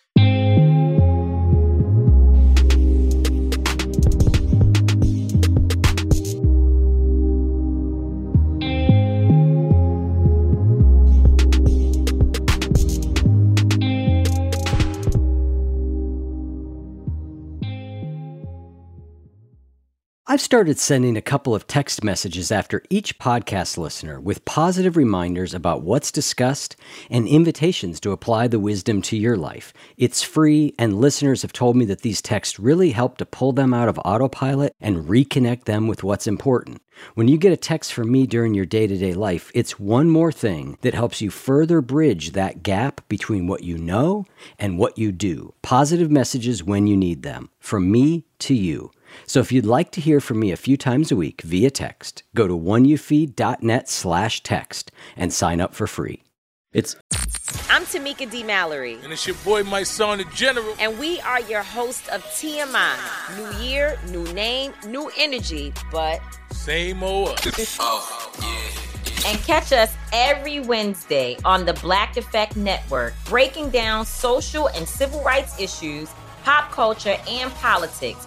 I've started sending a couple of text messages after each podcast listener with positive reminders about what's discussed and invitations to apply the wisdom to your life. It's free, and listeners have told me that these texts really help to pull them out of autopilot and reconnect them with what's important. When you get a text from me during your day to day life, it's one more thing that helps you further bridge that gap between what you know and what you do. Positive messages when you need them. From me to you. So if you'd like to hear from me a few times a week via text, go to oneyoufeed.net slash text and sign up for free. It's I'm Tamika D. Mallory. And it's your boy, my son, the general. And we are your host of TMI. New year, new name, new energy, but same old. oh, yeah. And catch us every Wednesday on the Black Effect Network, breaking down social and civil rights issues, pop culture, and politics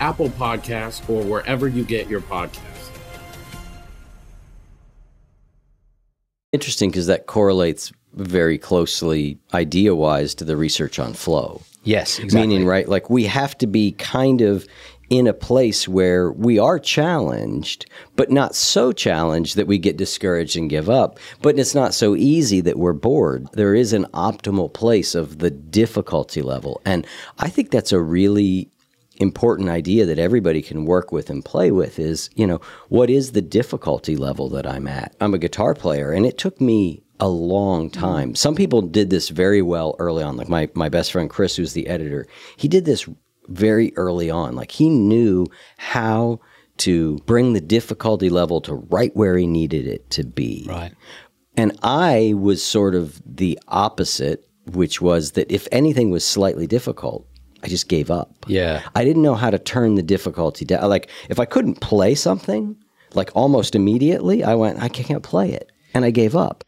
Apple Podcasts, or wherever you get your podcasts. interesting because that correlates very closely, idea wise, to the research on flow. Yes, exactly. Meaning, right, like we have to be kind of in a place where we are challenged, but not so challenged that we get discouraged and give up. But it's not so easy that we're bored. There is an optimal place of the difficulty level. And I think that's a really important idea that everybody can work with and play with is, you know, what is the difficulty level that I'm at? I'm a guitar player and it took me a long mm-hmm. time. Some people did this very well early on. Like my, my best friend Chris, who's the editor, he did this very early on. Like he knew how to bring the difficulty level to right where he needed it to be. Right. And I was sort of the opposite, which was that if anything was slightly difficult, I just gave up. Yeah. I didn't know how to turn the difficulty down. Like if I couldn't play something, like almost immediately, I went, I can't play it. And I gave up.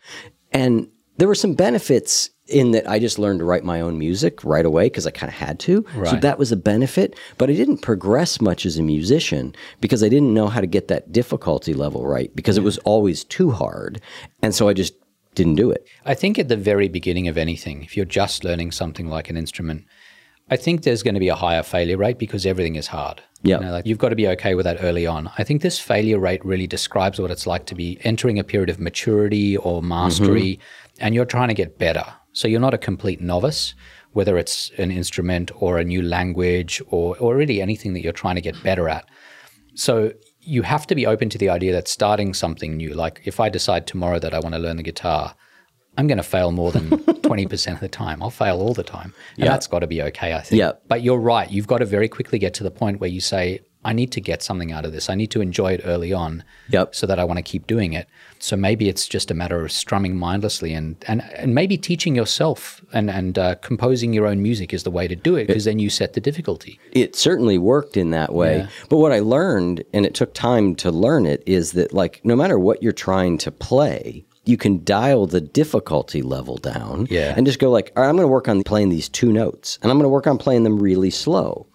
And there were some benefits in that I just learned to write my own music right away because I kind of had to. So that was a benefit. But I didn't progress much as a musician because I didn't know how to get that difficulty level right because it was always too hard. And so I just didn't do it. I think at the very beginning of anything, if you're just learning something like an instrument, I think there's going to be a higher failure rate because everything is hard. Yeah. You know, like you've got to be okay with that early on. I think this failure rate really describes what it's like to be entering a period of maturity or mastery mm-hmm. and you're trying to get better. So you're not a complete novice, whether it's an instrument or a new language or, or really anything that you're trying to get better at. So you have to be open to the idea that starting something new, like if I decide tomorrow that I want to learn the guitar, I'm going to fail more than 20% of the time. I'll fail all the time. And Yeah. that's got to be okay, I think. Yeah. But you're right. You've got to very quickly get to the point where you say, I need to get something out of this. I need to enjoy it early on Yep. so that I want to keep doing it. So maybe it's just a matter of strumming mindlessly and, and, and maybe teaching yourself and, and uh, composing your own music is the way to do it because then you set the difficulty. it certainly worked in that way. Yeah. But what I learned, and it took time to learn it, is that like no matter what you're trying to play, you can dial the difficulty level down Yeah. and just go like, all right, I'm going to work on playing these two notes and I'm going to work on playing them really slow.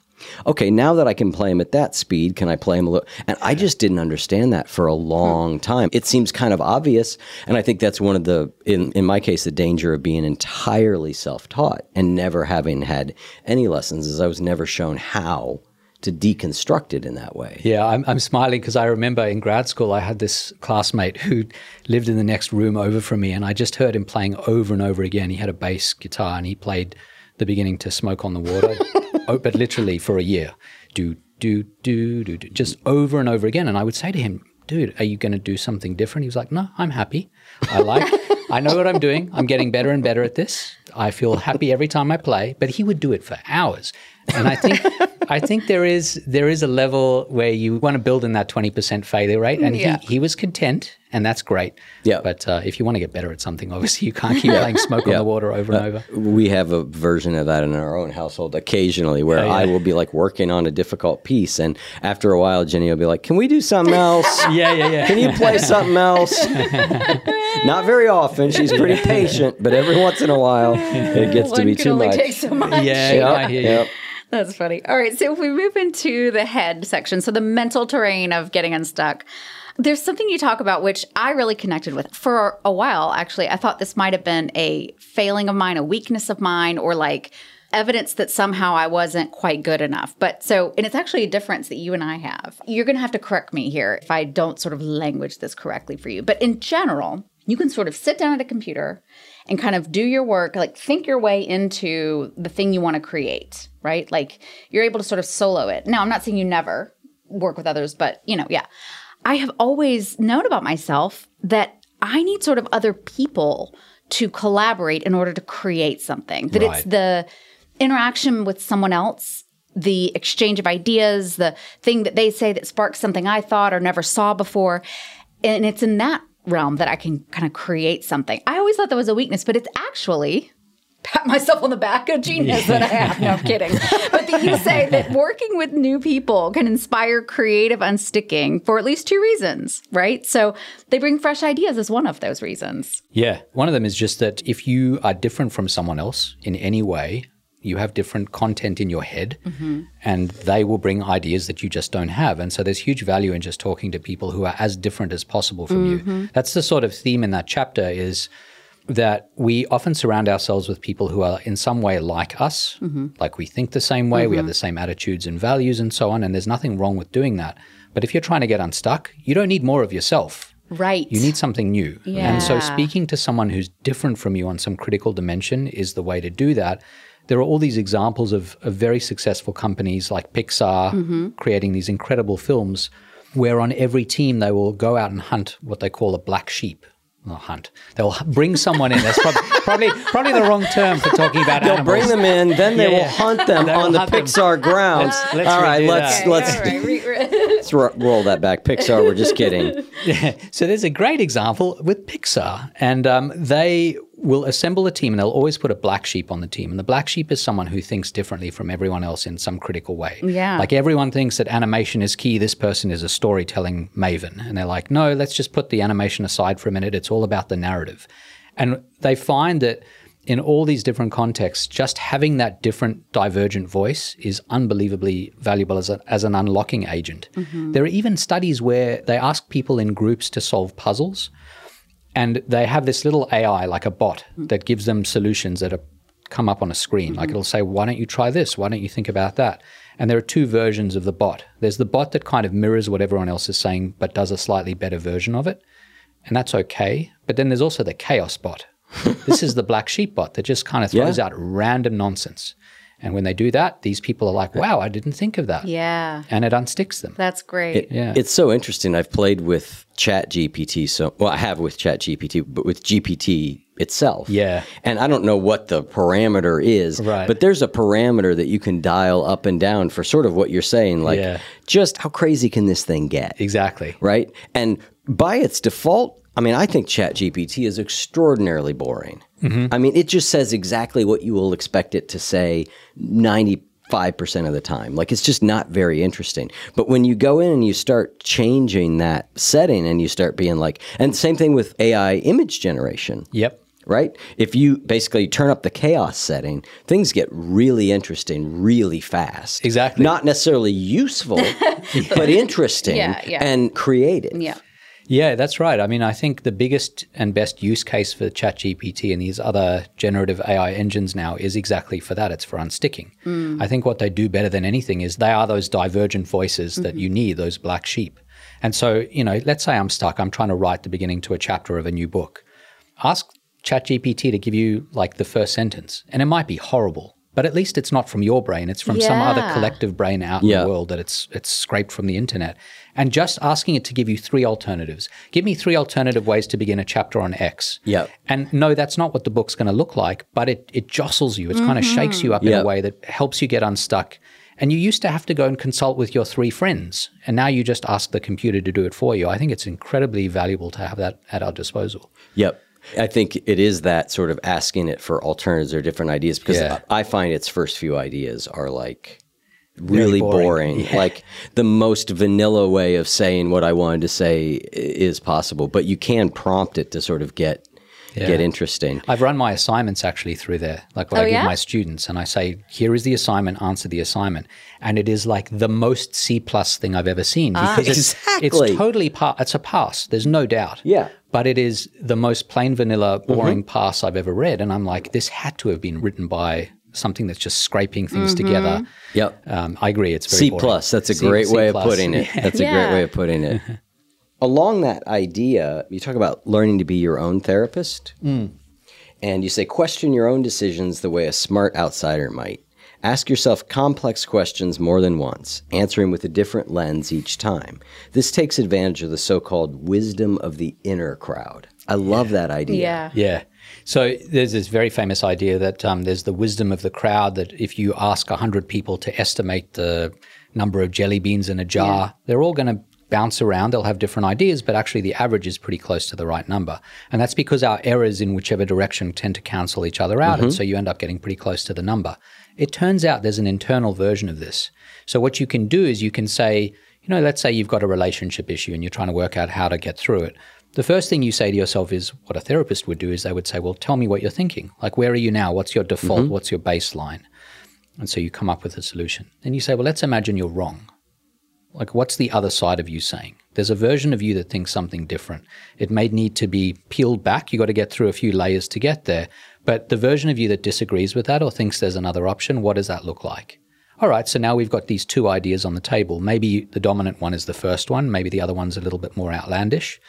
Okay, now that I can play them at that speed, can I play them a little? And I just didn't understand that for a long hmm. time. It seems kind of obvious, and I think that's one of the, in in my case, the danger of being entirely self taught and never having had any lessons is I was never shown how to deconstruct it in that way. Yeah, I'm, I'm smiling because I remember in grad school I had this classmate who lived in the next room over from me, and I just heard him playing over and over again. He had a bass guitar and he played the beginning to Smoke on the Water, oh, but literally for a year, do do do do do, just over and over again. And I would say to him, "Dude, are you going to do something different?" He was like, "No, I'm happy. I like." I know what I'm doing. I'm getting better and better at this. I feel happy every time I play, but he would do it for hours. And I think I think there is there is a level where you want to build in that 20% failure rate and Yeah. he, he was content and that's great. Yeah. But uh, if you want to get better at something, obviously you can't keep playing smoke on the water over and over. We have a version of that in our own household occasionally where Oh, yeah. I will be like working on a difficult piece. And after a while, Ginny will be like, Can we do something else? Yeah, yeah, yeah. Can you play something else? Not very often. She's pretty patient, but every once in a while, it gets to be can too only much. take so much. Yeah, Yep, I hear you. yep. That's funny. All right. So if we move into the head section, so the mental terrain of getting unstuck, there's something you talk about which I really connected with for a while. Actually, I thought this might have been a failing of mine, a weakness of mine, or like evidence that somehow I wasn't quite good enough. But so, and it's actually a difference that you and I have. You're going to have to correct me here if I don't sort of language this correctly for you. But in general, you can sort of sit down at a computer and kind of do your work, like think your way into the thing you want to create, right? Like you're able to sort of solo it. Now, I'm not saying you never work with others, but you know, yeah. I have always known about myself that I need sort of other people to collaborate in order to create something. That it's the interaction with someone else, the exchange of ideas, the thing that they say that sparks something I thought or never saw before. And it's in that realm that I can kind of create something. I always thought that was a weakness, but it's actually pat myself on the back a genius that I have. No, I'm kidding. But that you say that working with new people can inspire creative unsticking for at least two reasons, right? So they bring fresh ideas as one of those reasons. Yeah. One of them is just that if you are different from someone else in any way, you have different content in your head mm-hmm. and they will bring ideas that you just don't have. And so there's huge value in just talking to people who are as different as possible from you. Mm-hmm. That's the sort of theme in that chapter is that we often surround ourselves with people who are in some way like us, mm-hmm. like we think the same way, we have the same attitudes and values and so on. And there's nothing wrong with doing that. But if you're trying to get unstuck, you don't need more of yourself. Right. You need something new. Yeah. And so speaking to someone who's different from you on some critical dimension is the way to do that. There are all these examples of, of very successful companies like Pixar creating these incredible films where on every team they will go out and hunt what they call a black sheep. Not hunt. They'll bring someone in. That's probably, probably probably the wrong term for talking about They'll animals. bring them in, then they Yeah, will hunt them They will on the hunt them. Pixar grounds. Let's- let's All right, let's that. let's let's ro- roll that back. Pixar, we're just kidding. Yeah. So there's a great example with Pixar, and um, they will assemble a team, and they'll always put a black sheep on the team. And the black sheep is someone who thinks differently from everyone else in some critical way. Yeah. like everyone thinks that animation is key. This person is a storytelling maven, and they're like, no, let's just put the animation aside for a minute. It's all about the narrative, and they find that. In all these different contexts, just having that different divergent voice is unbelievably valuable as, a, as an unlocking agent. Mm-hmm. There are even studies where they ask people in groups to solve puzzles, and they have this little AI, like a bot, hmm. that gives them solutions that are, come up on a screen. Like hmm. it'll say, "Why don't you try this? Why don't you think about that?" And there are two versions of the bot. There's the bot that kind of mirrors what everyone else is saying, but does a slightly better version of it, and that's okay. But then there's also the chaos bot. this is the black sheep bot that just kind of throws Yeah. out random nonsense. And when they do that, these people are like, "Wow, I didn't think of that," Yeah. and it unsticks them. That's great. It- Yeah. It's so interesting. I've played with Chat GPT. So, well, I have with Chat GPT, but with GPT itself. Yeah. And I don't know what the parameter is, Right. but there's a parameter that you can dial up and down for sort of what you're saying. Like, Yeah. just how crazy can this thing get? exactly. Right. And by its default, I mean, I think Chat GPT is extraordinarily boring. Mm-hmm. I mean, it just says exactly what you will expect it to say 95% of the time. Like, it's just not very interesting. But when you go in and you start changing that setting and you start being like, and same thing with AI image generation. Yep. right? If you basically turn up the chaos setting, things get really interesting really fast. Exactly. Not necessarily useful, but interesting Yeah, yeah. and creative. Yeah. Yeah, that's right. I mean, I think the biggest and best use case for ChatGPT and these other generative AI engines now is exactly for that. It's for unsticking. Mm. I think what they do better than anything is they are those divergent voices that Mm-hmm. you need, those black sheep. And so, you know, let's say I'm stuck, I'm trying to write the beginning to a chapter of a new book. Ask ChatGPT to give you like the first sentence, and it might be horrible. But at least it's not from your brain; it's from some other collective brain out Yeah. in the world that it's it's scraped from the internet. And just asking it to give you three alternatives. Give me three alternative ways to begin a chapter on X. Yeah. And no, that's not what the book's going to look like, but it, it jostles you. It kind of mm-hmm. shakes you up in a way that helps you get unstuck. And you used to have to go and consult with your three friends, and now you just ask the computer to do it for you. I think it's incredibly valuable to have that at our disposal. Yep. I think it is that sort of asking it for alternatives or different ideas because Yeah. I I find its first few ideas are like really boring. boring. Yeah. Like the most vanilla way of saying what I wanted to say is possible, but you can prompt it to sort of get get interesting. I've run my assignments actually through there, like what Oh, I give my students, and I say, "Here is the assignment. Answer the assignment." And it is like the most C plus thing I've ever seen Ah. because it's, Exactly. it's totally pa- it's a pass. There's no doubt. Yeah. But it is the most plain vanilla, boring Mm-hmm. pass I've ever read, and I'm like, this had to have been written by something that's just scraping things Mm-hmm. together. Yep. Um, I agree. It's very C boring. plus. That's a C- great C way plus. of putting it. Yeah. That's a great way of putting it. Along that idea, you talk about learning to be your own therapist. And you say, question your own decisions the way a smart outsider might. Ask yourself complex questions more than once, answering with a different lens each time. This takes advantage of the so called wisdom of the inner crowd. I love that idea. Yeah. Yeah. So there's this very famous idea that um, there's the wisdom of the crowd that if you ask 100 people to estimate the number of jelly beans in a jar, they're all going to bounce around. They'll have different ideas, but actually the average is pretty close to the right number. And that's because our errors in whichever direction tend to cancel each other out. And so you end up getting pretty close to the number. It turns out there's an internal version of this. So what you can do is you can say, you know, let's say you've got a relationship issue and you're trying to work out how to get through it. The first thing you say to yourself is what a therapist would do is they would say, Well, tell me what you're thinking. Like, where are you now? What's your default? Mm-hmm. What's your baseline? And so you come up with a solution. And you say, Well, let's imagine you're wrong. Like, what's the other side of you saying? There's a version of you that thinks something different. It may need to be peeled back. You've got to get through a few layers to get there. But the version of you that disagrees with that or thinks there's another option, what does that look like? All right, so now we've got these two ideas on the table. Maybe the dominant one is the first one, maybe the other one's a little bit more outlandish.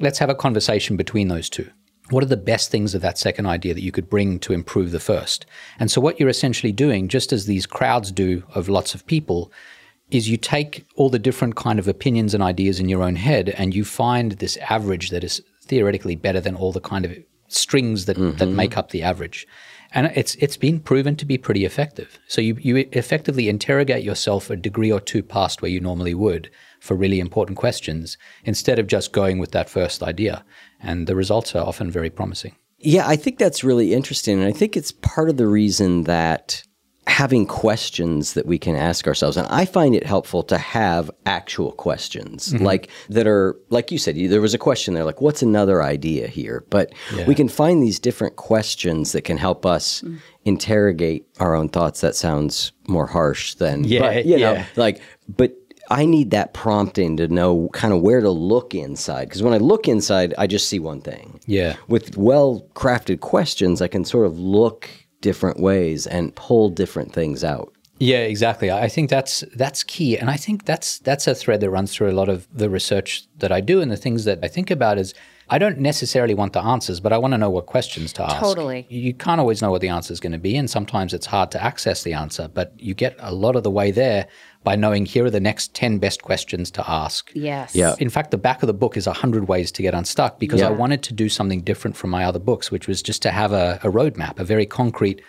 Let's have a conversation between those two. What are the best things of that second idea that you could bring to improve the first? And so, what you're essentially doing, just as these crowds do of lots of people, is you take all the different kind of opinions and ideas in your own head and you find this average that is theoretically better than all the kind of strings that, that mm-hmm. make up the average. And it's it's been proven to be pretty effective. So you, you effectively interrogate yourself a degree or two past where you normally would for really important questions instead of just going with that first idea. And the results are often very promising. Yeah, I think that's really interesting. And I think it's part of the reason that having questions that we can ask ourselves, and I find it helpful to have actual questions Mm-hmm. like that are, like you said, there was a question there, like, what's another idea here? But we can find these different questions that can help us Mm. interrogate our own thoughts. That sounds more harsh than, Yeah, but, you know, yeah. like, but I need that prompting to know kind of where to look inside. Because when I look inside, I just see one thing. Yeah. With well crafted questions, I can sort of look different ways and pull different things out. Yeah, exactly. I think that's that's key, and I think that's that's a thread that runs through a lot of the research that I do and the things that I think about. Is I don't necessarily want the answers, but I want to know what questions to ask. Totally. You can't always know what the answer is going to be, and sometimes it's hard to access the answer. But you get a lot of the way there by knowing here are the next ten best questions to ask. Yes. Yeah. In fact, the back of the book is 100 ways to get unstuck because I wanted to do something different from my other books, which was just to have a, a roadmap, a very concrete,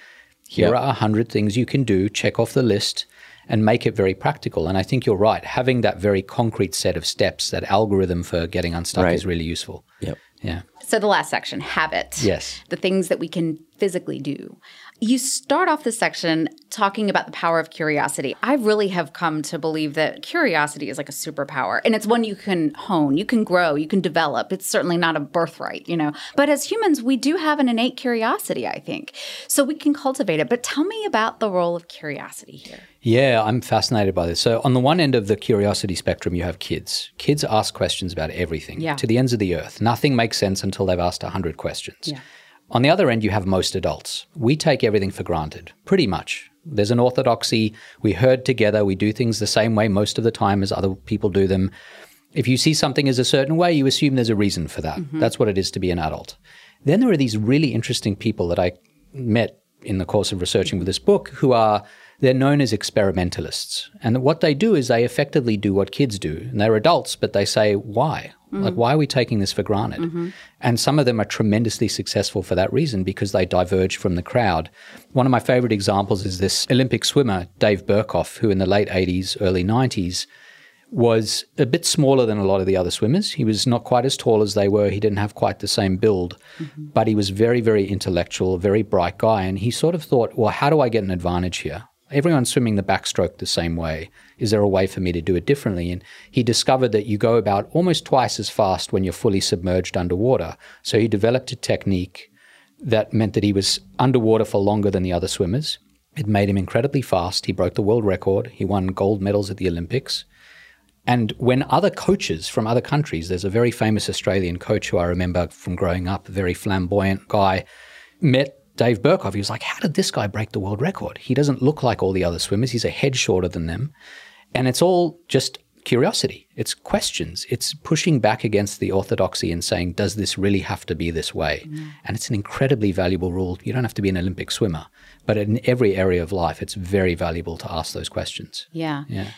here Yeah. are 100 things you can do, check off the list, and make it very practical. And I think you're right. Having that very concrete set of steps, that algorithm for getting unstuck Right. is really useful. Yep. Yeah. So the last section, habit. Yes. The things that we can physically do. You start off this section talking about the power of curiosity. I really have come to believe that curiosity is like a superpower and it's one you can hone, you can grow, you can develop. It's certainly not a birthright, you know. But as humans, we do have an innate curiosity, I think. So we can cultivate it. But tell me about the role of curiosity here. Yeah, I'm fascinated by this. So, on the one end of the curiosity spectrum, you have kids. Kids ask questions about everything Yeah. to the ends of the earth. Nothing makes sense until they've asked 100 questions. Yeah. On the other end, you have most adults. We take everything for granted, pretty much. There's an orthodoxy. We herd together. We do things the same way most of the time as other people do them. If you see something as a certain way, you assume there's a reason for that. Mhm. That's what it is to be an adult. Then there are these really interesting people that I met in the course of researching for this book who are they're known as experimentalists. And what they do is they effectively do what kids do. And they're adults, but they say, why? Like, Mhm. why are we taking this for granted? Mhm. And some of them are tremendously successful for that reason because they diverge from the crowd. One of my favorite examples is this Olympic swimmer, Dave Berkoff, who in the late 80s, early 90s was a bit smaller than a lot of the other swimmers. He was not quite as tall as they were. He didn't have quite the same build, but he was very, very intellectual, a very bright guy. And he sort of thought, well, how do I get an advantage here? Everyone's swimming the backstroke the same way. Is there a way for me to do it differently? And he discovered that you go about almost twice as fast when you're fully submerged underwater. So he developed a technique that meant that he was underwater for longer than the other swimmers. It made him incredibly fast. He broke the world record. He won gold medals at the Olympics. And when other coaches from other countries, there's a very famous Australian coach who I remember from growing up, a very flamboyant guy, met Dave Berkoff. He was like, How did this guy break the world record? He doesn't look like all the other swimmers. He's a head shorter than them. And it's all just curiosity. It's questions. It's pushing back against the orthodoxy and saying, Does this really have to be this way? Mm. And it's an incredibly valuable rule. You don't have to be an Olympic swimmer, but in every area of life, it's very valuable to ask those questions. Yeah. Yeah.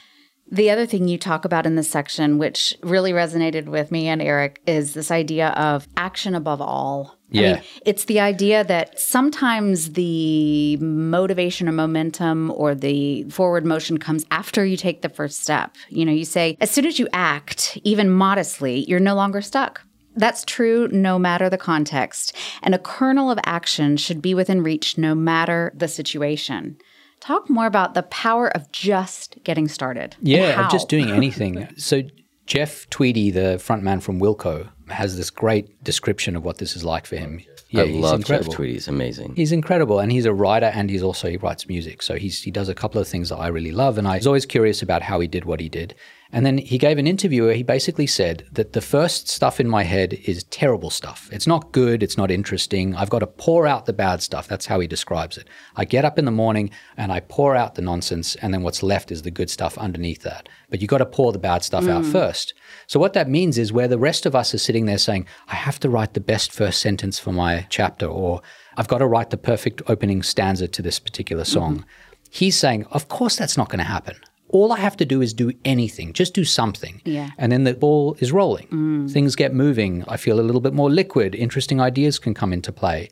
The other thing you talk about in this section, which really resonated with me and Eric, is this idea of action above all. I Yeah. mean, it's the idea that sometimes the motivation or momentum or the forward motion comes after you take the first step. You know, you say, as soon as you act, even modestly, you're no longer stuck. That's true no matter the context. And a kernel of action should be within reach no matter the situation. Talk more about the power of just getting started. Yeah, of just doing anything. so Jeff Tweedy, the frontman from Wilco, has this great description of what this is like for him. Yeah, I he's love Jeff incredible. Tweedy. He's amazing. He's incredible, and he's a writer, and he's also he writes music. So he's he does a couple of things that I really love, and I was always curious about how he did what he did. And then he gave an interview where he basically said that the first stuff in my head is terrible stuff. It's not good. It's not interesting. I've got to pour out the bad stuff. That's how he describes it. I get up in the morning and I pour out the nonsense, and then what's left is the good stuff underneath that. But you've got to pour the bad stuff out Mm. first. So what that means is where the rest of us are sitting there saying, I have to write the best first sentence for my chapter, or I've got to write the perfect opening stanza to this particular song. He's saying, Of course, that's not going to happen. All I have to do is do anything, just do something. Yeah. And then the ball is rolling. Mm. Things get moving. I feel a little bit more liquid. Interesting ideas can come into play.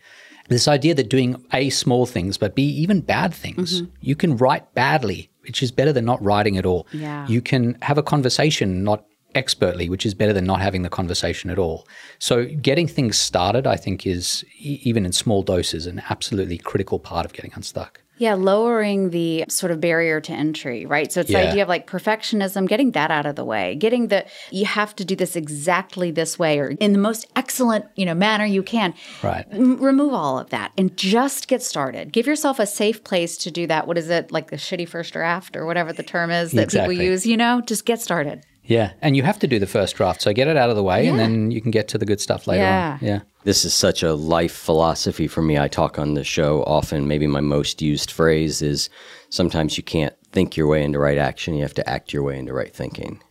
This idea that doing A, small things, but B, even bad things, Mhm. you can write badly, which is better than not writing at all. Yeah. You can have a conversation not expertly, which is better than not having the conversation at all. So getting things started, I think, is even in small doses an absolutely critical part of getting unstuck. Yeah, lowering the sort of barrier to entry, right? So it's the idea of like perfectionism, getting that out of the way, getting the you have to do this exactly this way or in the most excellent, you know, manner you can. Right. M- remove all of that and just get started. Give yourself a safe place to do that. What is it like the shitty first draft or whatever the term is that Exactly. people use? You know, just get started. Yeah. And you have to do the first draft. So get it out of the way and then you can get to the good stuff later Yeah. on. Yeah. This is such a life philosophy for me. I talk on the show often. Maybe my most used phrase is sometimes you can't think your way into right action. You have to act your way into right thinking.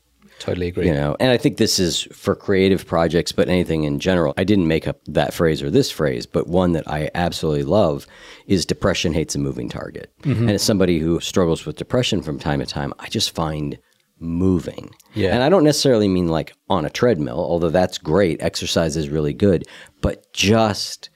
Totally agree. You know, and I think this is for creative projects, but anything in general. I didn't make up that phrase or this phrase, but one that I absolutely love is depression hates a moving target. Mhm. And as somebody who struggles with depression from time to time, I just find moving. Yeah. And I don't necessarily mean like on a treadmill, although that's great. Exercise is really good, but just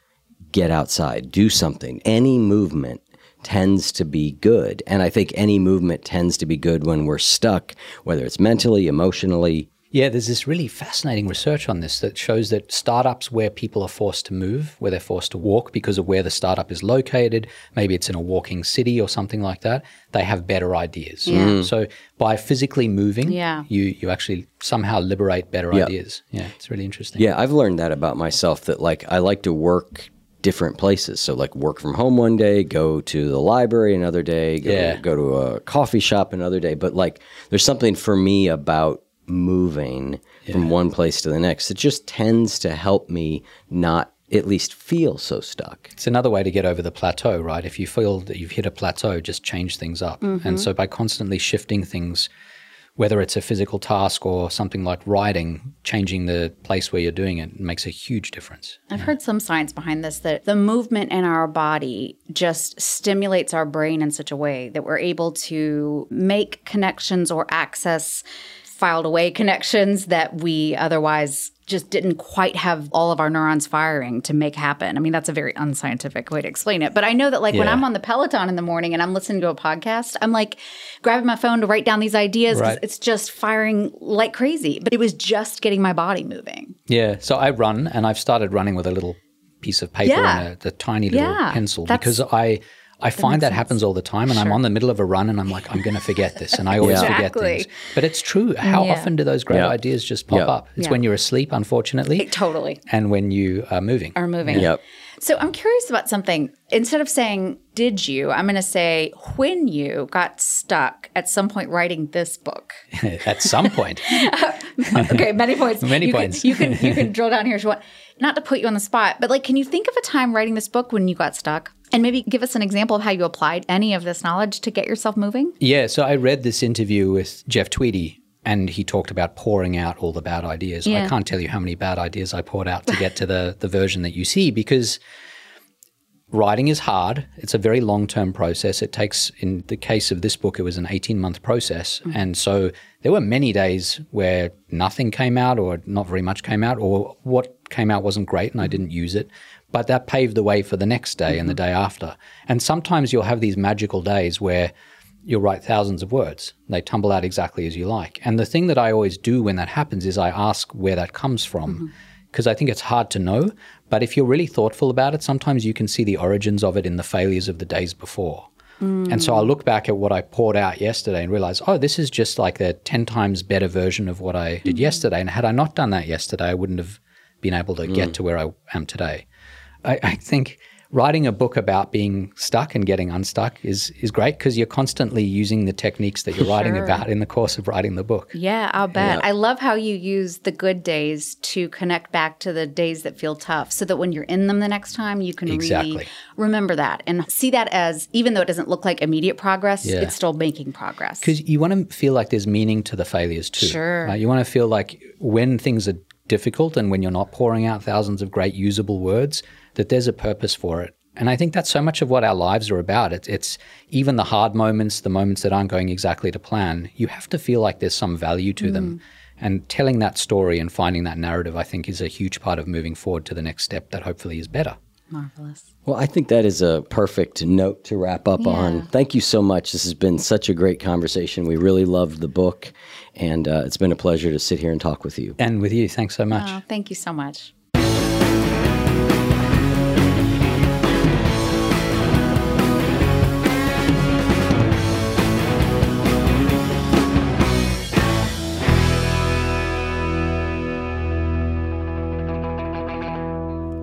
get outside, do something. Any movement tends to be good. And I think any movement tends to be good when we're stuck, whether it's mentally, emotionally, Yeah, there's this really fascinating research on this that shows that startups where people are forced to move, where they're forced to walk because of where the startup is located, maybe it's in a walking city or something like that, they have better ideas. Yeah. Mm. So by physically moving, Yeah. you you actually somehow liberate better Yeah. ideas. Yeah, it's really interesting. Yeah, I've learned that about myself that like I like to work different places. So like work from home one day, go to the library another day, go, Yeah. go to a coffee shop another day. But like there's something for me about moving from one place to the next. It just tends to help me not at least feel so stuck. It's another way to get over the plateau, right? If you feel that you've hit a plateau, just change things up. Mhm. And so by constantly shifting things, whether it's a physical task or something like writing, changing the place where you're doing it makes a huge difference. I've heard some science behind this that the movement in our body just stimulates our brain in such a way that we're able to make connections or access filed away connections that we otherwise just didn't quite have all of our neurons firing to make happen. I mean, that's a very unscientific way to explain it. But I know that, like, when I'm on the Peloton in the morning and I'm listening to a podcast, I'm like grabbing my phone to write down these ideas Right. it's just firing like crazy. But it was just getting my body moving. Yeah. So I run and I've started running with a little piece of paper Yeah. and a, the tiny little Yeah. pencil because I I find that sense. happens all the time and I'm on the middle of a run and I'm like I'm going to forget this and I always Yeah. forget things. But it's true. How Yeah. often do those great Yeah. ideas just pop Yeah. up? It's Yeah. when you're asleep unfortunately Totally. and when you are moving. Are moving. Yep. So I'm curious about something. Instead of saying, did you, I'm going to say, when you got stuck at some point writing this book. At some point. okay, many points. Many you points. Can, you can you can drill down here if you want. Not to put you on the spot, but like, can you think of a time writing this book when you got stuck? And maybe give us an example of how you applied any of this knowledge to get yourself moving? Yeah, so I read this interview with Jeff Tweedy, and he talked about pouring out all the bad ideas. Yeah. I can't tell you how many bad ideas I poured out to get to the the version that you see because writing is hard. It's a very long term process. It takes, in the case of this book, it was an eighteen month process, mm. and so there were many days where nothing came out, or not very much came out, or what came out wasn't great, and I didn't use it. But that paved the way for the next day and the mm-hmm. day after. And sometimes you'll have these magical days where you'll write thousands of words. They tumble out exactly as you like. And the thing that I always do when that happens is I ask where that comes from mm-hmm. because I think it's hard to know. But if you're really thoughtful about it, sometimes you can see the origins of it in the failures of the days before. And so I'll mm. look back at what I poured out yesterday and realize, oh, this is just like a 10 times better version of what I did mm-hmm. yesterday. And had I not done that yesterday, I wouldn't have been able to get mm. to where I am today. I, I think writing a book about being stuck and getting unstuck is is great because you're constantly using the techniques that you're writing about in the course of writing the book. Yeah, I'll bet. I love how you use the good days to connect back to the days that feel tough so that when you're in them the next time, you can Exactly. really remember that and see that as, even though it doesn't look like immediate progress, Yeah. it's still making progress. Because you want to feel like there's meaning to the failures too. Sure. right? You want to feel like when things are difficult and when you're not pouring out thousands of great usable words, that there's a purpose for it. And I think that's so much of what our lives are about. It's, it's even the hard moments, the moments that aren't going exactly to plan. You have to feel like there's some value to them. And telling that story and finding that narrative, I think, is a huge part of moving forward to the next step that hopefully is better. Marvelous. Well, I think that is a perfect note to wrap up Yeah. on. Thank you so much. This has been such a great conversation. We really loved the book, and uh, it's been a pleasure to sit here and talk with you. And with you, thanks so much. Oh, thank you so much.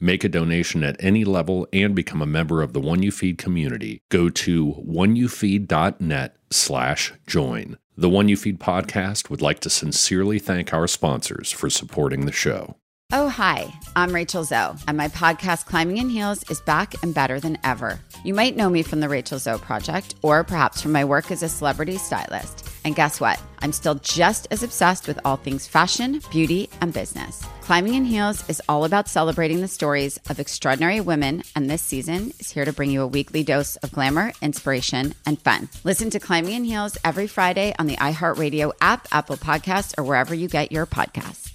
make a donation at any level, and become a member of the One You Feed community, go to oneyoufeed.net slash join. The One You Feed podcast would like to sincerely thank our sponsors for supporting the show. Oh, hi, I'm Rachel Zoe, and my podcast, Climbing in Heels, is back and better than ever. You might know me from the Rachel Zoe Project, or perhaps from my work as a celebrity stylist. And guess what? I'm still just as obsessed with all things fashion, beauty, and business. Climbing in Heels is all about celebrating the stories of extraordinary women, and this season is here to bring you a weekly dose of glamour, inspiration, and fun. Listen to Climbing in Heels every Friday on the iHeartRadio app, Apple Podcasts, or wherever you get your podcasts.